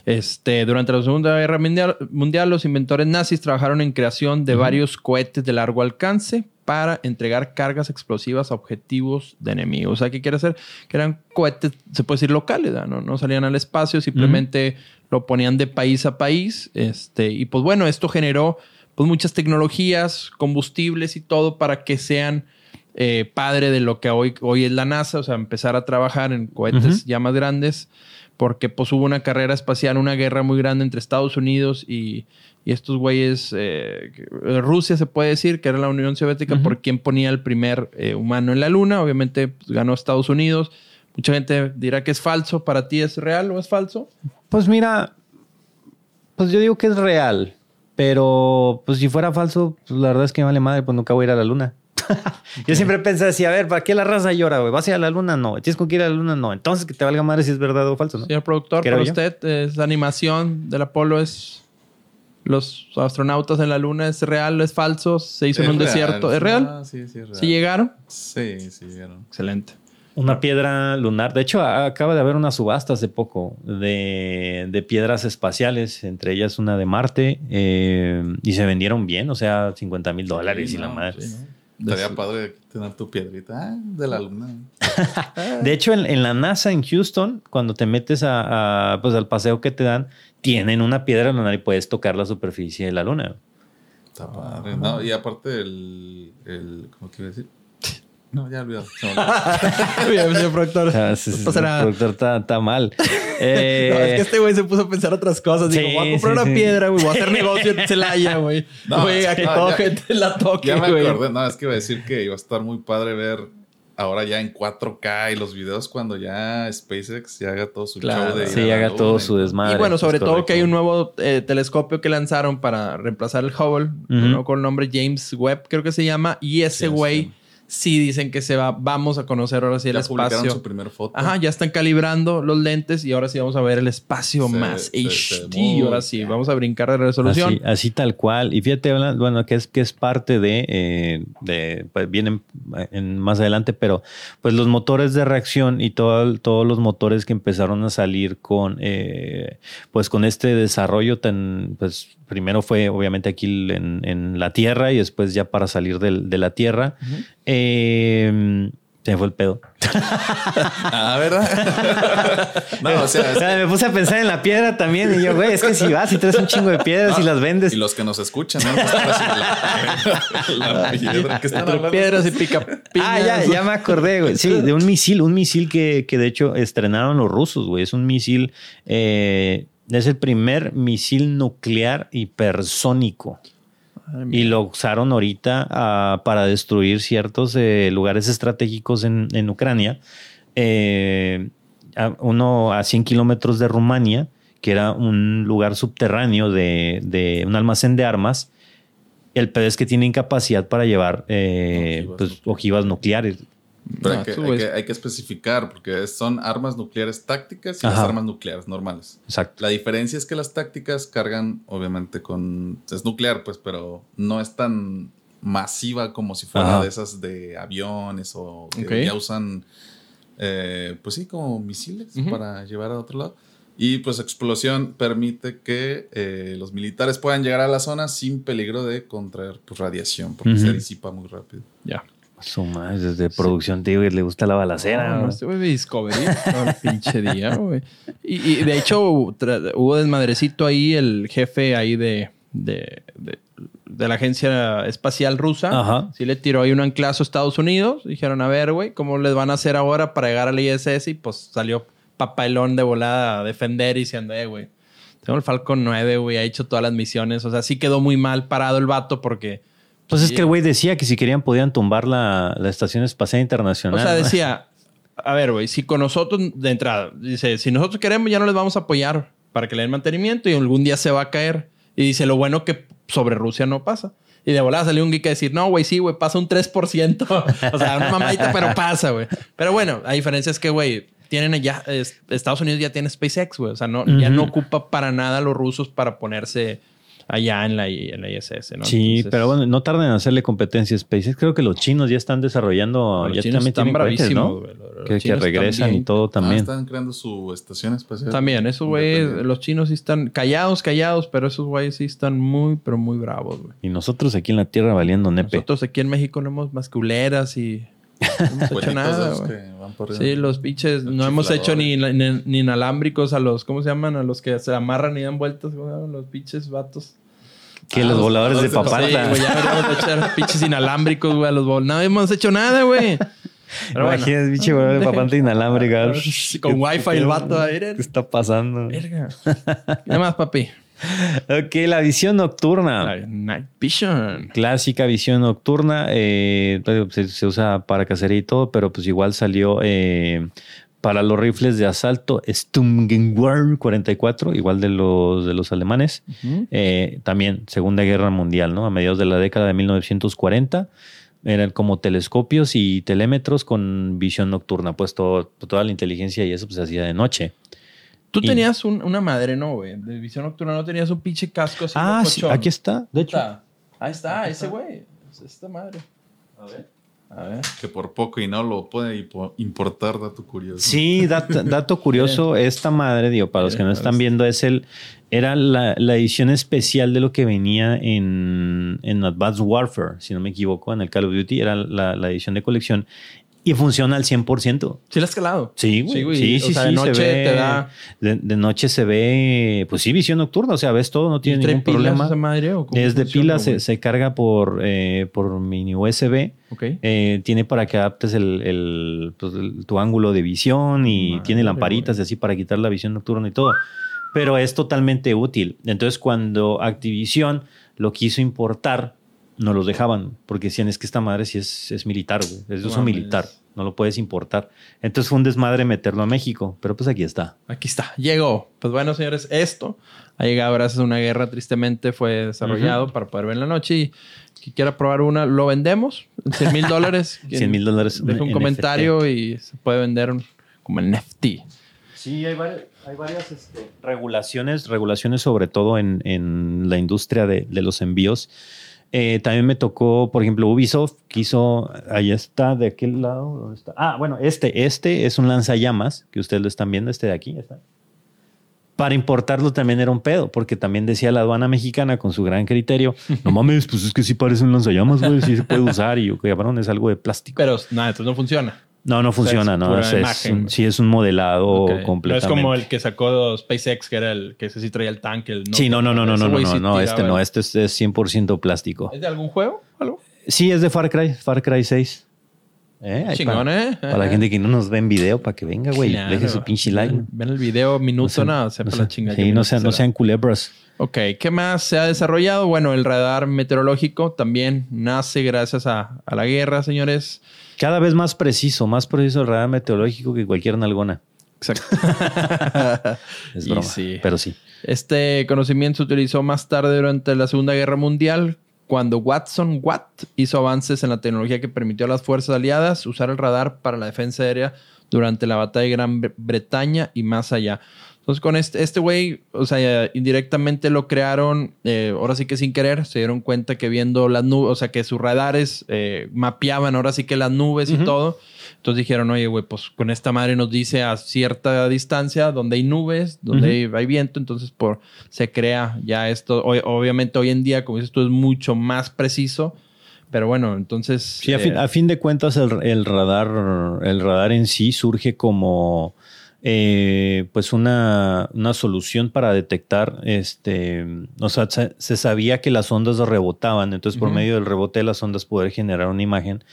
Este, durante la Segunda Guerra Mundial, Mundial, los inventores nazis trabajaron en creación de varios cohetes de largo alcance para entregar cargas explosivas a objetivos de enemigos. O sea, ¿qué quiere hacer? Que eran cohetes, se puede decir locales, ¿no? No salían al espacio, simplemente lo ponían de país a país. Este, y pues bueno, esto generó pues muchas tecnologías, combustibles y todo para que sean eh, padre de lo que hoy, hoy es la NASA, o sea, empezar a trabajar en cohetes ya más grandes, porque pues hubo una carrera espacial, una guerra muy grande entre Estados Unidos y, y estos güeyes, eh, Rusia se puede decir, que era la Unión Soviética, por quien ponía el primer eh, humano en la Luna, obviamente pues, ganó Estados Unidos. Mucha gente dirá que es falso. ¿Para ti es real o es falso? Pues mira, pues yo digo que es real. Pero, pues si fuera falso, pues la verdad es que vale madre, pues nunca voy a ir a la luna. Yo siempre pensé así, a ver, ¿para qué la raza llora, güey? ¿Vas a ir a la luna? No. ¿Tienes con que ir a la luna? No. Entonces que te valga madre si es verdad o falso, ¿no? Señor productor, para usted, ¿esa animación del Apolo es los astronautas en la luna es real o es falso? ¿Se hizo en un desierto? ¿Es real? sí, sí, es real. ¿Sí llegaron? Sí, sí llegaron. Excelente. Una piedra lunar. De hecho, acaba de haber una subasta hace poco de, de piedras espaciales, entre ellas una de Marte, eh, y se vendieron bien, o sea, 50 mil dólares y la madre. Estaría padre tener tu piedrita ah, de la luna. de hecho, en, la NASA en Houston, cuando te metes a, pues, al paseo que te dan, tienen una piedra lunar y puedes tocar la superficie de la luna. Está padre. No, y aparte el, el ¿cómo quiero decir? No, ya olvidado. señor productor. Ah, el productor está, mal. Eh, no, es que este güey se puso a pensar otras cosas. Digo, voy a comprar una piedra, güey. Voy a hacer negocio en Celaya, güey. No, güey, a que toda gente la toque, Ya me acordé. No, es que iba a decir que iba a estar muy padre ver ahora ya en 4K y los videos cuando ya SpaceX ya haga todo su show de Sí, haga todo su desmadre. Y bueno, sobre todo que hay un nuevo eh, telescopio que lanzaron para reemplazar el Hubble, con el nombre James Webb, creo que se llama. Y ese güey sí dicen que se va, vamos a conocer ahora sí el espacio. su primer foto. Ajá, ya están calibrando los lentes y ahora sí vamos a ver el espacio más HD. ahora sí, vamos a brincar de resolución. Así, tal cual. Y fíjate, bueno, que es, que es parte de, eh, de pues vienen en, más adelante, pero pues los motores de reacción y todo, todos los motores que empezaron a salir con, eh, pues con este desarrollo tan, pues primero fue obviamente aquí en, la Tierra y después ya para salir de la Tierra. Em, se me fue el pedo. ah, ¿verdad? no, o sea, me puse a pensar en la piedra también y yo, güey, es que si vas y traes un chingo de piedras y las vendes. Y los que nos escuchan, ¿no? la, piedra que están piedras y pica Ah, ya, ya me acordé, güey. Sí, de un misil, un misil que, que de hecho estrenaron los rusos, güey. Es un misil eh, es el primer misil nuclear hipersónico. y lo usaron ahorita ah, para destruir ciertos eh, lugares estratégicos en, Ucrania. Eh, uno a 100 kilómetros de Rumania, que era un lugar subterráneo de, un almacén de armas. El pedo es que tienen capacidad para llevar eh, pues, ojivas nucleares. Pero hay, que, especificar, porque son armas nucleares tácticas y las armas nucleares normales. Exacto. La diferencia es que las tácticas cargan, obviamente, con. Es nuclear, pues, pero no es tan masiva como si fuera de esas de aviones o que ya usan, eh, pues sí, como misiles para llevar a otro lado. Y pues explosión permite que eh, los militares puedan llegar a la zona sin peligro de contraer pues, radiación, porque se disipa muy rápido. Ya. Su madre, desde producción, tío, le gusta la balacera. No, este güey Discovery todo el pinche día, güey. Y, de hecho, hubo desmadrecito ahí, el jefe ahí de, de, de, la agencia espacial rusa. Ajá. Sí le tiró ahí un anclazo a Estados Unidos. Dijeron, a ver, güey, ¿cómo les van a hacer ahora para llegar al ISS? Y pues salió papelón de volada a defender y diciendo, eh, güey, tengo el Falcon 9, güey, ha hecho todas las misiones. O sea, sí quedó muy mal parado el vato porque pues es que el güey decía que si querían podían tumbar la, Estación Espacial Internacional. O sea, decía, a ver, güey, si con nosotros, de entrada, dice, si nosotros queremos ya no les vamos a apoyar para que le den mantenimiento y algún día se va a caer. Y dice, lo bueno que sobre Rusia no pasa. Y de volada salió un geek a decir, no, güey, sí, güey, pasa un 3%. o sea, una mamadita, pero pasa, güey. Pero bueno, la diferencia es que, güey, tienen ya, Estados Unidos ya tiene SpaceX, güey. O sea, no, ya no ocupa para nada a los rusos para ponerse allá en la, en la ISS, ¿no? Sí, Entonces, pero bueno, no tarden en hacerle competencia a SpaceX. Creo que los chinos ya están desarrollando, los ya chinos también están bravísimos, ¿no? güey. Los- Que, que regresan también. y todo Ah, también. están creando su estación espacial. También, esos güeyes, los chinos sí están callados, callados, pero esos güeyes sí están muy, pero muy bravos, güey. Y nosotros aquí en la Tierra valiendo nepe. Nosotros aquí en México no hemos más culeras y no hemos hecho nada, esos güey. que van por Sí, los pinches, no hemos hecho ni, ni, ni inalámbricos a los, ¿cómo se llaman? A los que se amarran y dan vueltas, ¿cómo se llaman? Los pinches vatos. Que Ah, los los voladores de voladores de Sí, güey, ya deberíamos de echar pinches inalámbricos, güey, a los bol. No hemos hecho nada, güey. Pero bueno. Imagínate, pinche volador de papata inalámbrica. Con wifi el vato, a ver. ¿Qué está pasando? Verga. ¿Qué más, papi? Ok, la visión nocturna. La Night Vision. Clásica visión nocturna. eh, se, se usa para cacería y todo, pero pues igual salió eh, para los rifles de asalto Sturmgewehr 44, igual de los, de los alemanes. Eh, también Segunda Guerra Mundial, ¿no? A mediados de la década de 1940. Eran como telescopios y telémetros con visión nocturna. Pues todo- toda la inteligencia y eso pues se hacía de noche. Tú Y- tenías un- una madre, ¿no, güey? De visión nocturna, ¿no tenías un pinche casco así? Ah, sí, aquí está. De hecho, Está. Ahí está, ese güey. Es esta madre. A ver. A ver. Que por poco y no lo puede impo- importar, dato curioso. Sí, dato, dato curioso, esta madre, digo, para los que no están viendo, es el, era la, la edición especial de lo que venía en, en Advanced Warfare, si no me equivoco, en el Call of Duty, era la, la edición de colección y funciona al 100%. Sí, la has calado. Sí, güey. Sí, sí, o sea, sí, de se noche ve- te da. De, de noche se ve, pues sí, visión nocturna, o sea, ves todo, no tiene ¿Trae ningún pilas problema. esa madre o cómo Es de funciona, pila, se, güey? se carga por, eh, por mini USB. Ok. Eh, tiene para que adaptes el, el, pues, el- tu ángulo de visión y Madre, tiene lamparitas y así para quitar la visión nocturna y todo. Pero es totalmente útil. Entonces, cuando Activision lo quiso importar, no los dejaban porque decían es que esta madre sí es, es militar, güey. Es de uso mames. militar. No lo puedes importar. Entonces fue un desmadre meterlo a México. Pero pues aquí está. Aquí está, llegó. Pues bueno, señores, esto ha llegado gracias a una guerra, tristemente fue desarrollado para poder ver en la noche y quien quiera probar una, lo vendemos en 100 mil dólares. 100 mil dólares. Deja un NFT. comentario y se puede vender como NFT. Sí, hay varias, hay varias este, regulaciones, regulaciones sobre todo en, en la industria de, de los envíos. Eh, también me tocó, por ejemplo, Ubisoft quiso, ahí está, de aquel lado, ¿dónde está? Ah, bueno, este, este es un lanzallamas, que ustedes lo están viendo, este de aquí, está. Para importarlo también era un pedo, porque también decía la aduana mexicana con su gran criterio, no mames, pues es que sí parece un lanzallamas, güey, sí se puede usar y yo, cabrón, es algo de plástico. Pero nada, entonces no funciona. No, no funciona, es no, es, es imagen, un- güey. sí es un modelado Ok. No es como el que sacó SpaceX, que era el que ese sí traía el tanque. El Sí, no, no, no, no, no, no, no, no, este no, este es, es 100% plástico. ¿Es de algún juego? ¿Algo? Sí, es de Far Cry, Far Cry 6. Eh, Chingón, para, ¿eh? para la gente que no nos ve en video, para que venga, güey, Claro. deje su pinche like. Ven, ven el video minuto, nada, no la sean- chingada. Sí, no sean, no sean culebras. Ok, ¿qué más se ha desarrollado? Bueno, el radar meteorológico también nace gracias a, a la guerra, señores. Cada vez más preciso, más preciso el radar meteorológico que cualquier nalgona. Exacto. Es broma, sí. pero sí. Este conocimiento se utilizó más tarde durante la Segunda Guerra Mundial, cuando Watson Watt hizo avances en la tecnología que permitió a las fuerzas aliadas usar el radar para la defensa aérea durante la batalla de Gran Bre- Bretaña y más allá. Entonces, con este este güey, o sea, indirectamente lo crearon, eh, ahora sí que sin querer, se dieron cuenta que viendo las nubes, o sea, que sus radares eh, mapeaban ahora sí que las nubes y todo. Entonces dijeron, oye, güey, pues con esta madre nos dice a cierta distancia donde hay nubes, donde hay, hay viento, entonces por, se crea ya esto. Obviamente hoy en día, como dices tú, es mucho más preciso, pero bueno, entonces... Sí, a, fin, eh, a fin de cuentas el, el radar, el radar en sí surge como eh, pues una, una solución para detectar, este, o sea, se, se sabía que las ondas rebotaban, entonces por medio del rebote de las ondas poder generar una imagen.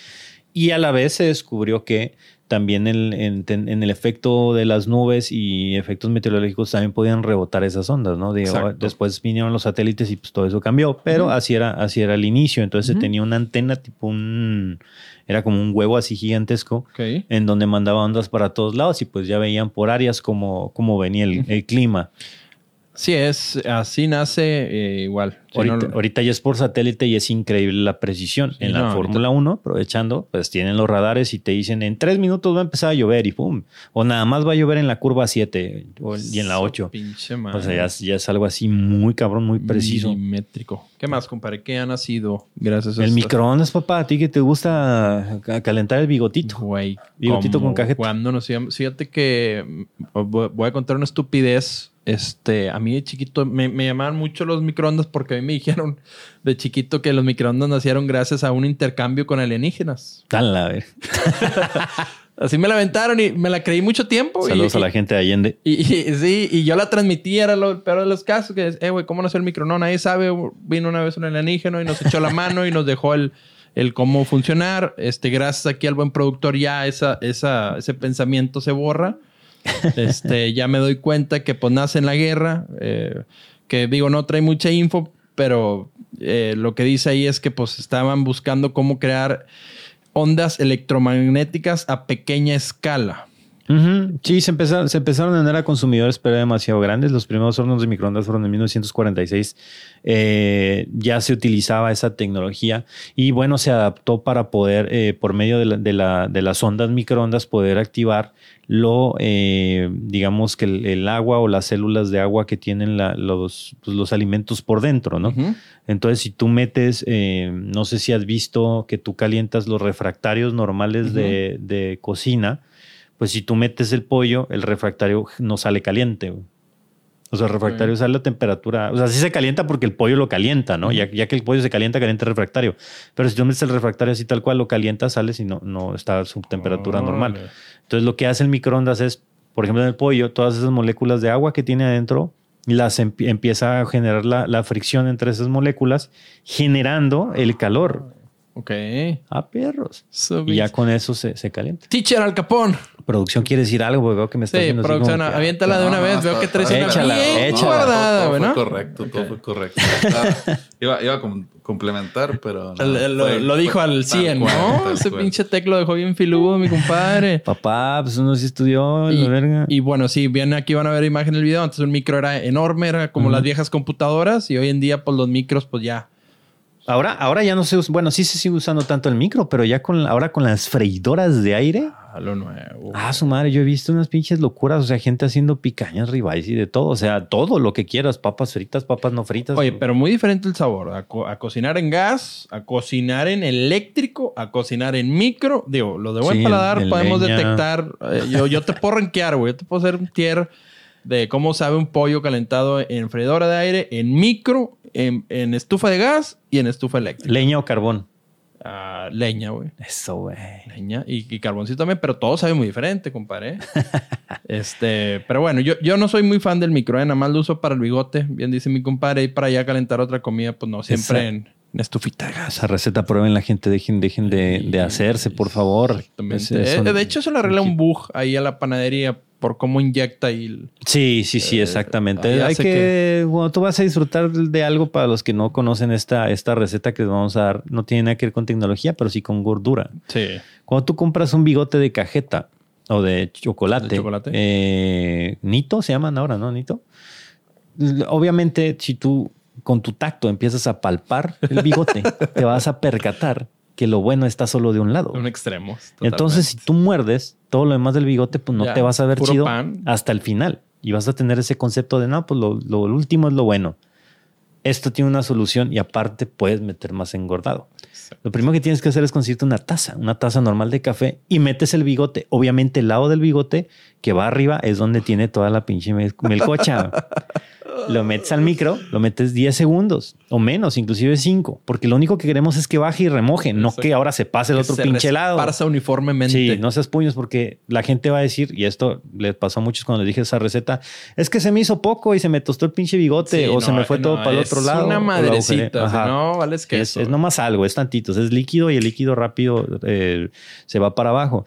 Y a la vez se descubrió que también el- en, en el efecto de las nubes y efectos meteorológicos también podían rebotar esas ondas, ¿no? Digo, después vinieron los satélites y pues todo eso cambió, pero así, era, así era el inicio. Entonces Ujú. tenía una antena tipo un... Era como un huevo así gigantesco en donde mandaba ondas para todos lados y pues ya veían por áreas como, como venía el, el clima. Sí, es así nace eh, igual. Si ahorita, no- ahorita ya es por satélite y es increíble la precisión. Sí, en la no, Fórmula 1, aprovechando, pues tienen los radares y te dicen en tres minutos va a empezar a llover y pum. O nada más va a llover en la curva 7 o- y en la 8. Pinche O madre. sea, ya, es- ya es algo así muy cabrón, muy preciso. Milimétrico. ¿Qué más, compadre? ¿Qué ha nacido gracias a El microondas, papá, a ti que te gusta ca- calentar el bigotito. Güey. Bigotito con cajeta. Cuando nos íbamos- Fíjate que mm, voy a contar una estupidez. Este, a mí de chiquito me, me llamaban mucho los microondas porque a mí me dijeron de chiquito que los microondas nacieron gracias a un intercambio con alienígenas. Tal la ver. Así me la aventaron y me la creí mucho tiempo. y- Saludos a la gente de Allende. Y, y- sí, y yo la transmití, era lo peor de los casos, que es, eh, güey, ¿cómo nació el micro? No, nadie sabe. Vino una vez un alienígena y nos echó la mano y nos dejó el, el cómo funcionar. Este, gracias aquí al buen productor ya esa, esa, ese pensamiento se borra. Este, ya me doy cuenta que pues nace en la guerra, eh, que digo, no trae mucha info, pero eh, lo que dice ahí es que pues estaban buscando cómo crear ondas electromagnéticas a pequeña escala. Sí, se empezaron, se empezaron a vender a consumidores, pero demasiado grandes. Los primeros hornos de microondas fueron en 1946. Eh, ya se utilizaba esa tecnología y bueno, se adaptó para poder, eh, por medio de, la- de la- de las ondas microondas, poder activar lo, eh, digamos que el, el agua o las células de agua que tienen la- los, pues, los alimentos por dentro, ¿no? Entonces, si tú metes, eh, no sé si has visto que tú calientas los refractarios normales de, de cocina, pues si tú metes el pollo, el refractario no sale caliente. güey. O sea, el refractario sale a temperatura, o sea, sí se calienta porque el pollo lo calienta, ¿no? ya, ya que el pollo se calienta, calienta el refractario. Pero si tú metes el refractario así tal cual, lo calientas, sale si no, no está a su temperatura normal. Entonces lo que hace el microondas es, por ejemplo, en el pollo, todas esas moléculas de agua que tiene adentro, las empie- empieza a generar la, la fricción entre esas moléculas, generando el calor. Ok. A perros. So Y ya con eso se, se calienta. Teacher Al Capón. Producción quiere decir algo, porque veo que me está Sí, viendo así producción, como que, aviéntala de una No, vez. no, Veo está- que traes está una Échala, bien échala. guardada, todo, güey, fue ¿no? correcto, todo fue correcto. Ah, iba, iba a com- complementar, pero. no, lo, fue- lo dijo fue al tal 100, cual, ¿no? Ese cual. pinche teclo dejó bien filudo, mi compadre. Papá, pues uno sí estudió, Y, la verga. y bueno, sí, bien aquí van a ver imagen del video. Antes un micro era enorme, era como las viejas computadoras. Y hoy en día, pues los micros, pues ya. Ahora, ahora ya no se usa, bueno, sí se sigue usando tanto el micro, pero ya con, ahora con las freidoras de aire. Lo nuevo. Ah, su madre, yo he visto unas pinches locuras, o sea, gente haciendo picañas, ribeyes y de todo, o sea, todo lo que quieras, papas fritas, papas no fritas. Oye, pero muy diferente el sabor. A, co- a cocinar en gas, a cocinar en eléctrico, a cocinar en micro. Digo, los de buen Sí, paladar en podemos leña. detectar. eh, yo, yo te puedo rankear, güey. Yo te puedo hacer un tier de cómo sabe un pollo calentado en freidora de aire, en micro, en, en estufa de gas y en estufa eléctrica. leña o carbón. Leña, güey. Eso, güey. Leña y, y carboncito también, pero todo sabe muy diferente, compadre. este, pero bueno, yo, yo no soy muy fan del micro, ¿eh? nada más lo uso para el bigote. Bien dice mi compadre, y para allá calentar otra comida, pues no, siempre Esa- en, en estufita de gas. Esa receta prueben la gente, dejen, dejen de, de hacerse, por favor. Exactamente. Es- es- Eh, de hecho, se le arregla un bug ahí a la panadería por cómo inyecta y el- Sí, sí, sí, Eh, exactamente. Hay hace que, bueno, tú vas a disfrutar de algo para los que no conocen esta, esta receta que les vamos a dar. No tiene nada que ver con tecnología, pero sí con gordura. Sí. Cuando tú compras un bigote de cajeta o de chocolate, De chocolate. eh, Nito se llaman ahora, ¿no? Nito. Obviamente, si tú con tu tacto empiezas a palpar el bigote, te vas a percatar que lo bueno está solo de un lado. Un extremo. Entonces, si tú muerdes todo lo demás del bigote, pues no Ya, te vas a ver chido pan. hasta el final. Y vas a tener ese concepto de, no, pues lo, lo último es lo bueno. Esto tiene una solución y aparte puedes meter más engordado. Lo primero que tienes que hacer es conseguirte una taza, una taza normal de café y metes el bigote. Obviamente el lado del bigote que va arriba es donde tiene toda la pinche mel- melcocha. lo metes al micro, lo metes 10 segundos o menos, inclusive 5, porque lo único que queremos es que baje y remoje, no Exacto. que ahora se pase el otro pinche lado. Pasa uniformemente. Sí, no seas puños porque la gente va a decir, y esto le pasó a muchos cuando les dije esa receta, es que se me hizo poco y se me tostó el pinche bigote Sí, o se me fue no, todo para el es otro lado. una o lo madrecita, o sea, no, vales que es, es nomás algo, es tantito, es líquido y el líquido rápido eh, se va para abajo.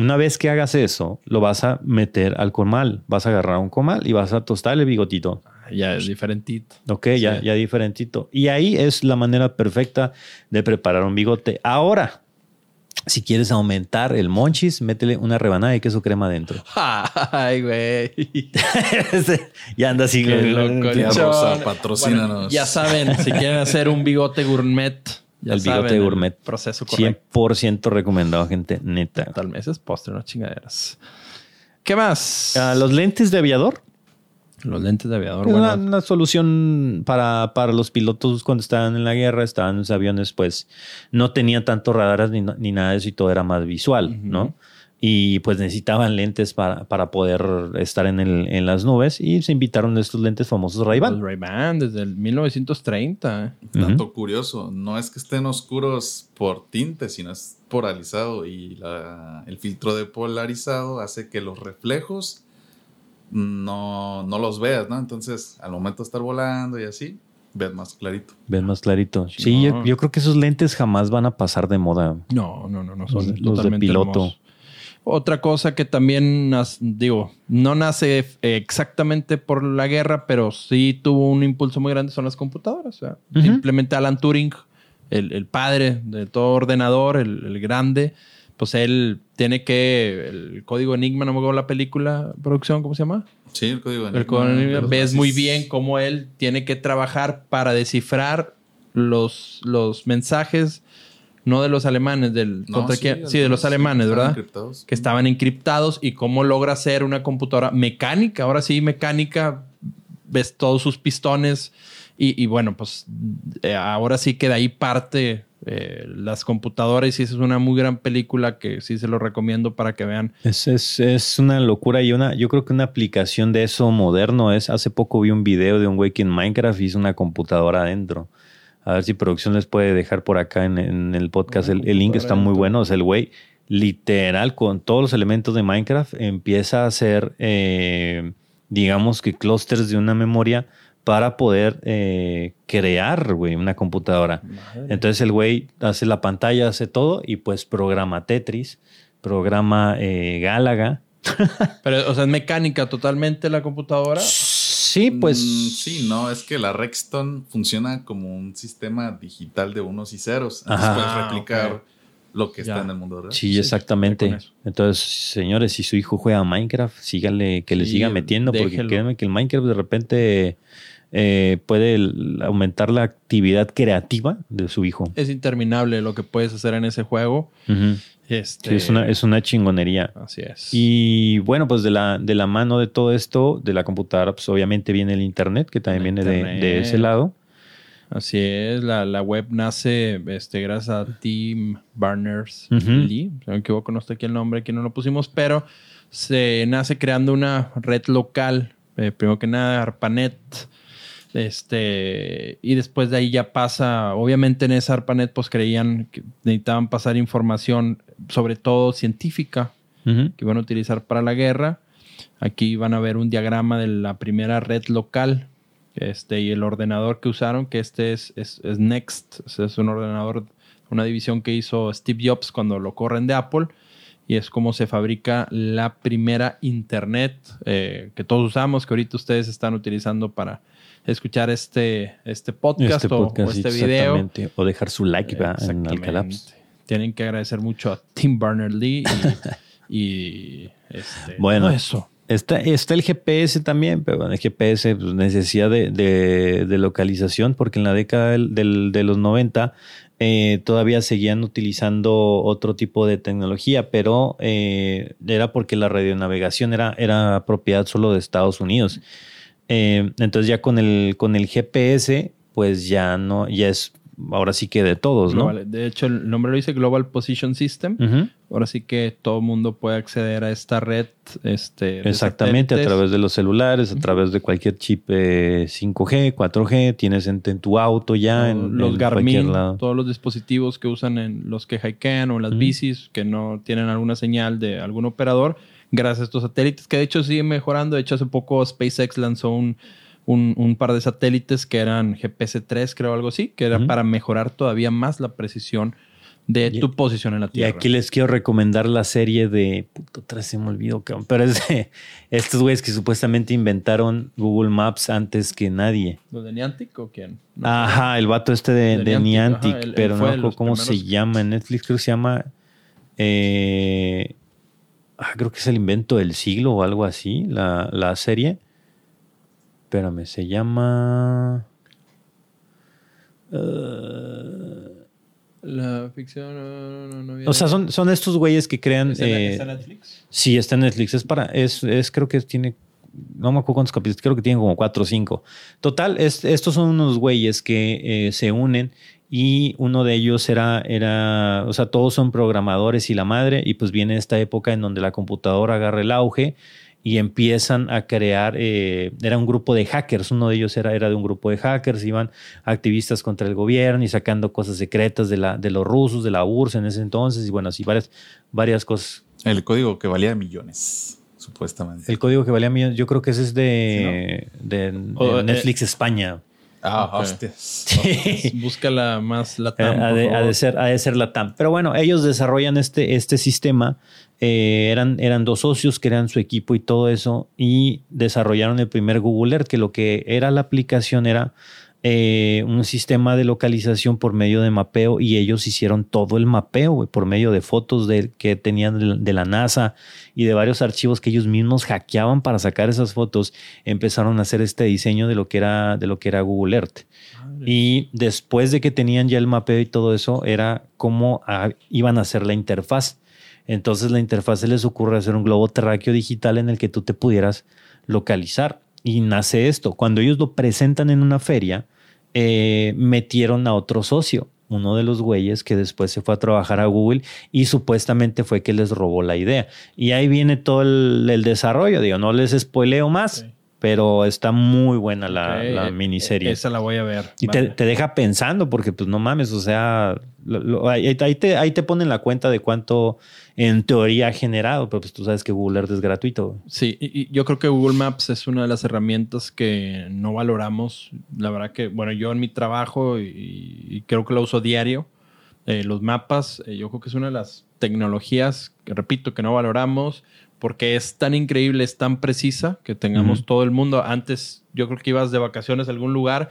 Una vez que hagas eso, lo vas a meter al comal, vas a agarrar un comal y vas a tostar el bigotito. Ya es diferentito. Ok, ya, Sí. ya diferentito. Y ahí es la manera perfecta de preparar un bigote. Ahora, Si quieres aumentar el monchis, métele una rebanada de queso crema adentro. Ay, güey. ya anda así. Qué loco. Rosa, patrocínanos. Ya saben, si quieren hacer un bigote gourmet, ya El bigote saben, gourmet. proceso correcto. 100% recomendado, gente. Neta. Tal vez es postre, no chingaderas. ¿Qué más? Ah, los lentes de aviador. Los lentes de aviador. Es bueno, una, una solución para, para los pilotos cuando estaban en la guerra, estaban en los aviones, pues no tenían tantos radares ni, ni nada de eso y todo era más visual, ¿no? Y pues necesitaban lentes para, para poder estar en, el, en las nubes y se invitaron a estos lentes famosos los Ray-Ban. Ray-Ban desde el 1930. ¿eh? Dato curioso, no es que estén oscuros por tinte, sino es polarizado y la- el filtro de polarizado hace que los reflejos no, no los veas, ¿no? Entonces, al momento de estar volando y así, ves más clarito. Ven más clarito. Sí, yo, creo que esos lentes jamás van a pasar de moda. No, no, no, no Los son de- los de totalmente piloto. hermosos. Otra cosa que también, digo, no nace exactamente por la guerra, pero sí tuvo un impulso muy grande son las computadoras. o sea, Ujú. Simplemente Alan Turing, el, el padre de todo ordenador, el, el grande, pues él tiene que, el código Enigma, no me acuerdo la película, producción, ¿cómo se llama? Sí, el código El código Enigma, ves nazis. muy bien cómo él tiene que trabajar para descifrar los, los mensajes, no de los alemanes, del No, contra sí, quién- sí, de los alemanes, ¿verdad? encriptados. Que estaban encriptados y cómo logra hacer una computadora mecánica, ahora sí, mecánica, ves todos sus pistones y, y bueno, pues eh, ahora sí que de ahí parte eh, las computadoras y esa es una muy gran película que sí se lo recomiendo para que vean. Es, es, es una locura y una, yo creo que una aplicación de eso moderno es, hace poco vi un video de un güey que en Minecraft hizo una computadora adentro. A ver si producción les puede dejar por acá en, en el podcast. El, el link está muy bueno. O sea, el güey literal con todos los elementos de Minecraft empieza a hacer, eh, digamos que clusters de una memoria para poder eh, crear, güey, una computadora. Entonces el güey hace la pantalla, hace todo y pues programa Tetris, programa eh, Galaga. Pero, o sea, es mecánica totalmente la computadora. Sí, pues. Mm, sí, no, es que la Rexton funciona como un sistema digital de unos y ceros. Entonces puedes Ah, replicar lo que Ya. está en el mundo real. Sí, Sí, exactamente. Entonces, señores, si su hijo juega Minecraft, síganle, que le Sí, siga metiendo, porque créanme que el Minecraft de repente eh, puede aumentar la actividad creativa de su hijo. Es interminable lo que puedes hacer en ese juego. Este, Sí, es, una, es una chingonería. Así es. Y bueno, pues de la, de la mano de todo esto, de la computadora, pues obviamente viene el Internet, que también El viene de, ese lado. Así es, la, la web nace este, gracias a Tim Berners-Lee. Ujú. Si no me equivoco, no está aquí el nombre, aquí no lo pusimos, pero se nace creando una red local. eh, primero que nada, ARPANET. Este, y después de ahí ya pasa, obviamente en esa ARPANET pues creían que necesitaban pasar información, sobre todo científica, que iban a utilizar para la guerra. Aquí van a ver un diagrama de la primera red local este, y el ordenador que usaron, que este es, es, es Next. Es un ordenador, una división que hizo Steve Jobs cuando lo corren de Apple. Y es como se fabrica la primera Internet eh, que todos usamos, que ahorita ustedes están utilizando para escuchar este, este podcast, Este o- podcast, o, este video. O dejar su like ¿va? en. Alcalabs. Tienen que agradecer mucho a Tim Berners-Lee y, y, este, Bueno. eso. Está, está el GPS también, pero bueno, el GPS, pues, necesidad de, de- de localización, porque en la década del- del- de los 90 eh, todavía seguían utilizando otro tipo de tecnología, pero eh, era porque la radionavegación era, era propiedad solo de Estados Unidos. Eh, entonces ya con el, con el GPS, pues ya no, ya es ahora sí que de todos, ¿no? Global- De hecho, el nombre lo dice Global Position System. Ahora sí que todo el mundo puede acceder a esta red. Este, Exactamente, a través de los celulares, a través de cualquier chip eh, 5G, 4G, tienes en, en tu auto ya, en, los en cualquier Garmin, lado. todos los dispositivos que usan en los que hikean o en las bicis que no tienen alguna señal de algún operador, gracias a estos satélites que de hecho siguen mejorando. De hecho, hace poco SpaceX lanzó un, un, un par de satélites que eran GPS-3, creo, algo así, que era para mejorar todavía más la precisión de Y- tu posición en la Y Tierra. aquí les quiero recomendar la serie de. Puto, vez se me olvidó, cabrón. Pero es de estos güeyes que supuestamente inventaron Google Maps antes que nadie. ¿Los de Niantic o quién? No. Ajá, el vato este de, De de Niantic, Niantic, ajá, él- él pero no los cómo se llama. En Netflix creo que se llama Eh, ah, creo que es el invento del siglo o algo así, la, la serie. Espérame, se llama... eh, La ficción no, no, no, o sea, son, son estos güeyes que crean... ¿Está en- eh, está en Netflix? Sí, está en Netflix. Es para, es, es creo que tiene, no me acuerdo cuántos capítulos, creo que tienen como cuatro o cinco. Total, es- estos son unos güeyes que eh, se unen y uno de ellos era, era, o sea, todos son programadores y la madre, y pues viene esta época en donde la computadora agarra el auge y empiezan a crear, eh, era un grupo de hackers, uno de ellos era, era de un grupo de hackers, iban activistas contra el gobierno y sacando cosas secretas de, la, de los rusos, de la URSS en ese entonces, y bueno, así varias, varias cosas. El código que valía millones, supuestamente. El código que valía millones, yo creo que ese es de, de- de O, eh, Netflix España. Ah, Ok. hostias. Pues Búscala más la Eh, ha, de, ha de ser, ha de ser la TAM. Pero bueno, ellos desarrollan este, este sistema. eh, eran, eran dos socios que eran su equipo y todo eso. Y desarrollaron el primer Google Earth, que lo que era la aplicación era eh, un sistema de localización por medio de mapeo. Y ellos hicieron todo el mapeo por medio de fotos de, que tenían de, de la NASA y de varios archivos que ellos mismos hackeaban para sacar esas fotos. Empezaron a hacer este diseño de lo que era, de lo que era Google Earth. Y después de que tenían ya el mapeo y todo eso, era cómo ah, iban a hacer la interfaz. Entonces la interfaz se les ocurre hacer un globo terráqueo digital en el que tú te pudieras localizar. Y nace esto. Cuando ellos lo presentan en una feria, eh, metieron a otro socio, uno de los güeyes que después se fue a trabajar a Google y supuestamente fue que les robó la idea. Y ahí viene todo el, desarrollo. Digo, no les spoileo más. Pero está muy buena la, Ok, la eh, miniserie. Esa la voy a ver. Y te, te deja pensando, porque pues no mames, o sea, lo- lo- ahí, ahí te, ahí te ponen la cuenta de cuánto en teoría ha generado, pero pues tú sabes que Google Earth es gratuito. Sí, y, y yo creo que Google Maps es una de las herramientas que no valoramos. La verdad que, bueno, yo en mi trabajo y, y creo que lo uso diario, eh, los mapas, eh, yo creo que es una de las tecnologías, que repito, que no valoramos porque es tan increíble, es tan precisa que tengamos Ujú. todo el mundo. Antes yo creo que ibas de vacaciones a algún lugar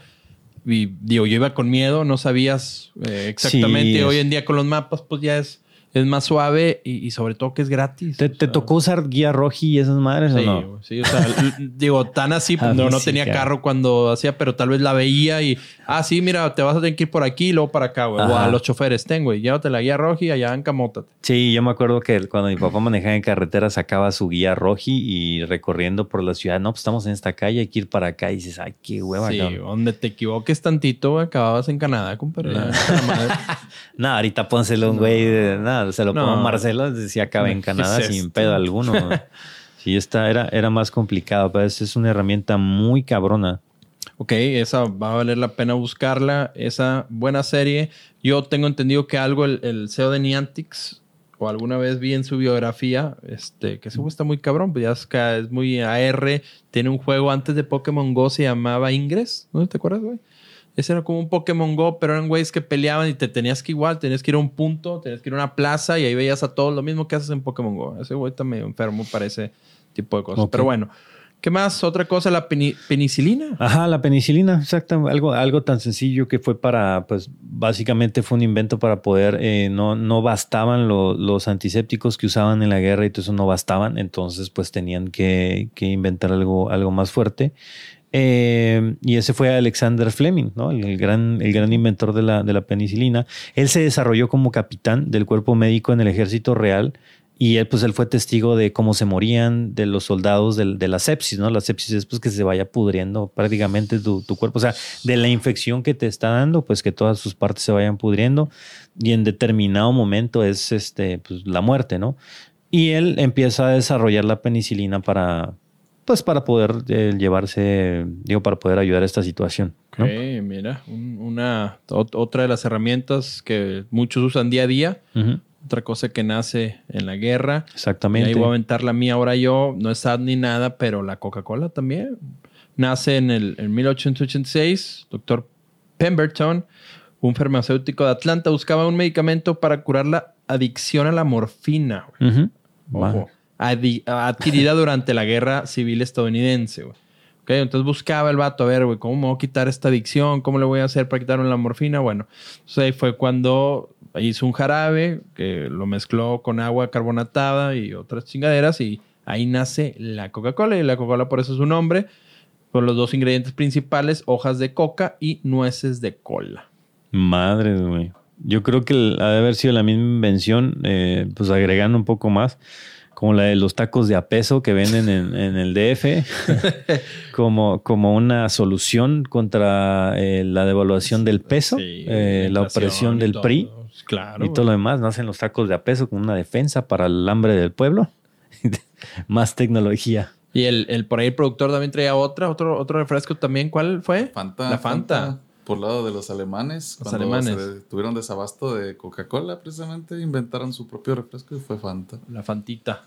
y digo, yo iba con miedo, no sabías eh, exactamente. Sí, Hoy en día con los mapas pues ya es, es más suave y, y sobre todo que es gratis. ¿Te, te tocó usar guía roji y esas madres Sí, o no? sí, o sea, digo, tan así, pues, no, no tenía carro cuando hacía, pero tal vez la veía y, ah, sí, mira, te vas a tener que ir por aquí y luego para acá, güey. O a los choferes, ten, güey, llévate la guía roja y allá en Camótate. Sí, yo me acuerdo que cuando mi papá manejaba en carretera sacaba su guía roji y recorriendo por la ciudad, no, pues estamos en esta calle, hay que ir para acá y dices, ay, qué hueva. Sí, cabrón". donde te equivoques tantito, acababas en Canadá, compadre. No, ahorita pónselo un güey, de- nada, se lo No. pongo a Marcelo, decía acaba en ¿Qué Canadá es sin esto? pedo alguno. Sí, esta era, era más complicado, pero esa es una herramienta muy cabrona. Ok, esa va a valer la pena buscarla. Esa buena serie. Yo tengo entendido que algo el, el CEO de Niantics, o alguna vez vi en su biografía, este, que güey está muy cabrón, pues ya es, que es muy AR. Tiene un juego antes de Pokémon Go, se llamaba Ingress. ¿No te acuerdas, güey? Ese era como un Pokémon Go, pero eran güeyes que peleaban y te tenías que igual, tenías que ir a un punto, tenías que ir a una plaza y ahí veías a todos lo mismo que haces en Pokémon Go. Ese güey está medio enfermo para ese tipo de cosas. Pero bueno, ¿qué más? Otra cosa, la peni- penicilina. Ajá, la penicilina, exacto. Algo, algo tan sencillo que fue para, pues básicamente fue un invento para poder, eh, no, no bastaban lo- los antisépticos que usaban en la guerra y todo eso no bastaban, entonces pues tenían que, que inventar algo, algo más fuerte. Eh, y ese fue Alexander Fleming, ¿no? el, el gran, el gran inventor de la, de la penicilina. Él se desarrolló como capitán del cuerpo médico en el ejército real y él, pues, él fue testigo de cómo se morían de los soldados del- de, la sepsis, ¿no? La sepsis es pues que se vaya pudriendo prácticamente tu, tu cuerpo. O sea, de la infección que te está dando, pues que todas sus partes se vayan pudriendo y en determinado momento es este, pues, la muerte, ¿no? Y él empieza a desarrollar la penicilina para, pues, para poder eh, llevarse, digo, para poder ayudar a esta situación, ¿no? Ok, mira, un- una, ot- otra de las herramientas que muchos usan día a día. Ujú, Otra cosa que nace en la guerra. Y Exactamente. ahí voy a aventar la mía ahora yo. No es sad ni nada, pero la Coca-Cola también. Nace en el en 1886. Doctor Pemberton, un farmacéutico de Atlanta, buscaba un medicamento para curar la adicción a la morfina. güey. Ujú. Ojo. Adquirida durante la guerra civil estadounidense, güey. Ok, entonces buscaba el vato, a ver, güey, ¿cómo me voy a quitar esta adicción? ¿Cómo le voy a hacer para quitarme la morfina? Bueno, entonces ahí fue cuando hizo un jarabe que lo mezcló con agua carbonatada y otras chingaderas y ahí nace la Coca-Cola y la Coca-Cola por eso es su nombre. Con los dos ingredientes principales, hojas de coca y nueces de cola. Madre, güey. Yo creo que ha de haber sido la misma invención, eh, pues agregando un poco más, como la de los tacos de a peso que venden en, en el DF, como, como una solución contra eh, la devaluación del peso, Sí, eh, la opresión del todo. PRI Claro. y todo lo demás. Nacen los tacos de a peso como una defensa para el hambre del pueblo. más tecnología. Y el, el por ahí el productor también traía otra, otro, otro refresco también. ¿Cuál fue? Fanta. La Fanta. Por lado de los alemanes. Los cuando alemanes. se tuvieron desabasto de Coca-Cola, precisamente, inventaron su propio refresco y fue Fanta. La Fantita.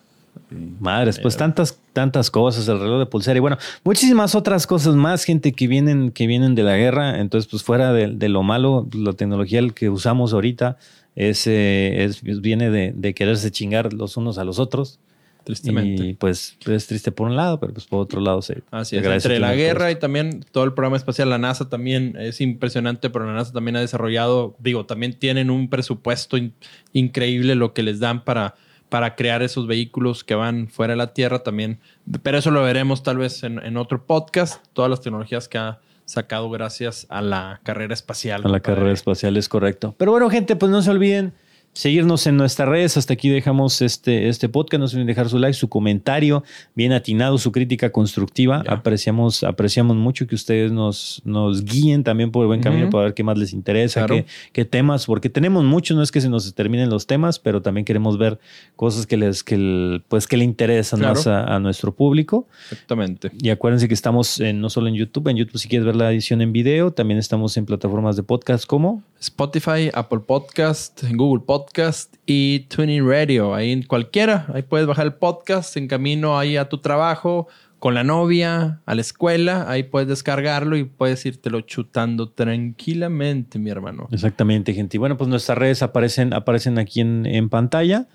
Madres, pues tantas, tantas cosas, el reloj de pulsera y bueno, muchísimas otras cosas más, gente que vienen, que vienen de la guerra. Entonces, pues fuera de, de lo malo, la tecnología que usamos ahorita es, eh, es- viene de, de quererse chingar los unos a los otros. Tristemente. Y pues es triste por un lado, pero pues por otro lado se Así es. Entre la guerra y también todo el programa espacial, la NASA también es impresionante, pero la NASA también ha desarrollado, digo, también tienen un presupuesto in- increíble lo que les dan para, para crear esos vehículos que van fuera de la Tierra también. Pero eso lo veremos tal vez en, en otro podcast, todas las tecnologías que ha sacado gracias a la carrera espacial. A la carrera espacial es correcto. Pero bueno, gente, pues no se olviden seguirnos en nuestras redes. Hasta aquí dejamos este, este podcast. No se olviden dejar su like, su comentario, bien atinado, su crítica constructiva. Ya. Apreciamos, apreciamos mucho que ustedes nos, nos guíen también por el buen camino para ver qué más les interesa, Claro. qué, qué temas, porque tenemos muchos, no es que se nos terminen los temas, pero también queremos ver cosas que les, que el- pues que le interesan Claro. más a, a nuestro público. Exactamente. Y acuérdense que estamos en- no solo en YouTube, en YouTube si quieres ver la edición en video, también estamos en plataformas de podcast como Spotify, Apple Podcast, Google Podcast y Tuning Radio. Ahí en cualquiera, ahí puedes bajar el podcast en camino ahí a tu trabajo, con la novia, a la escuela. Ahí puedes descargarlo y puedes irtelo chutando tranquilamente, mi hermano. Exactamente, gente. Y bueno, pues nuestras redes aparecen, aparecen aquí en, en pantalla.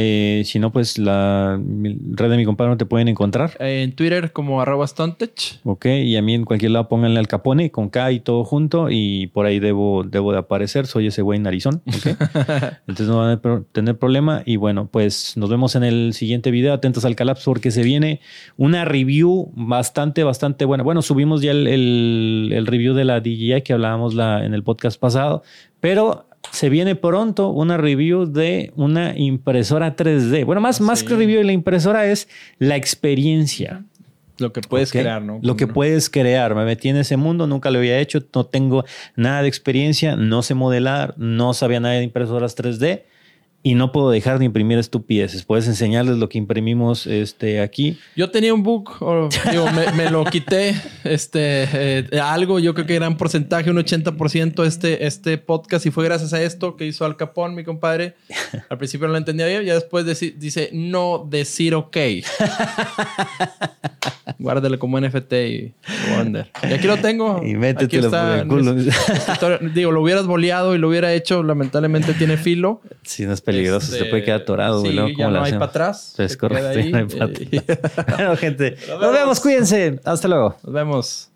Eh, si no, pues la red de mi compadre no te pueden encontrar. En Twitter como arroba Stontech. Ok, y a mí en cualquier lado pónganle al Capone con K y todo junto y por ahí debo, debo de aparecer. Soy ese güey narizón. ok. Entonces no van a tener problema. Y bueno, pues nos vemos en el siguiente video. Atentos al Calapso porque se viene una review bastante, bastante buena. Bueno, subimos ya el, el- el review de la DJI que hablábamos la, en el podcast pasado, pero se viene pronto una review de una impresora 3D. Bueno, más, más Sí. que review de la impresora es la experiencia. Lo que puedes crear, ¿no? Lo que puedes crear. Me metí en ese mundo, nunca lo había hecho, no tengo nada de experiencia, no sé modelar, no sabía nada de impresoras 3D y no puedo dejar de imprimir estupideces. Puedes enseñarles lo que imprimimos este, aquí. Yo tenía un book, o, digo, me, me lo quité, este, eh, algo, yo creo que gran porcentaje, un 80% este, este podcast y fue gracias a esto que hizo Al Capón, mi compadre. Al principio no lo entendía bien, ya después dice no decir ok. Guárdalo como NFT y Wonder. Y aquí lo tengo. Y métetelo por el culo. Digo, lo hubieras boleado y lo hubiera hecho, lamentablemente tiene filo. Si no peligroso, se te Este, puede quedar atorado. güey, Sí, luego, ya ¿cómo le no hay para atrás. Es se correcto. ahí, no hay pa' eh, atrás. bueno, gente, nos vemos. vemos, cuídense. Hasta luego. Nos vemos.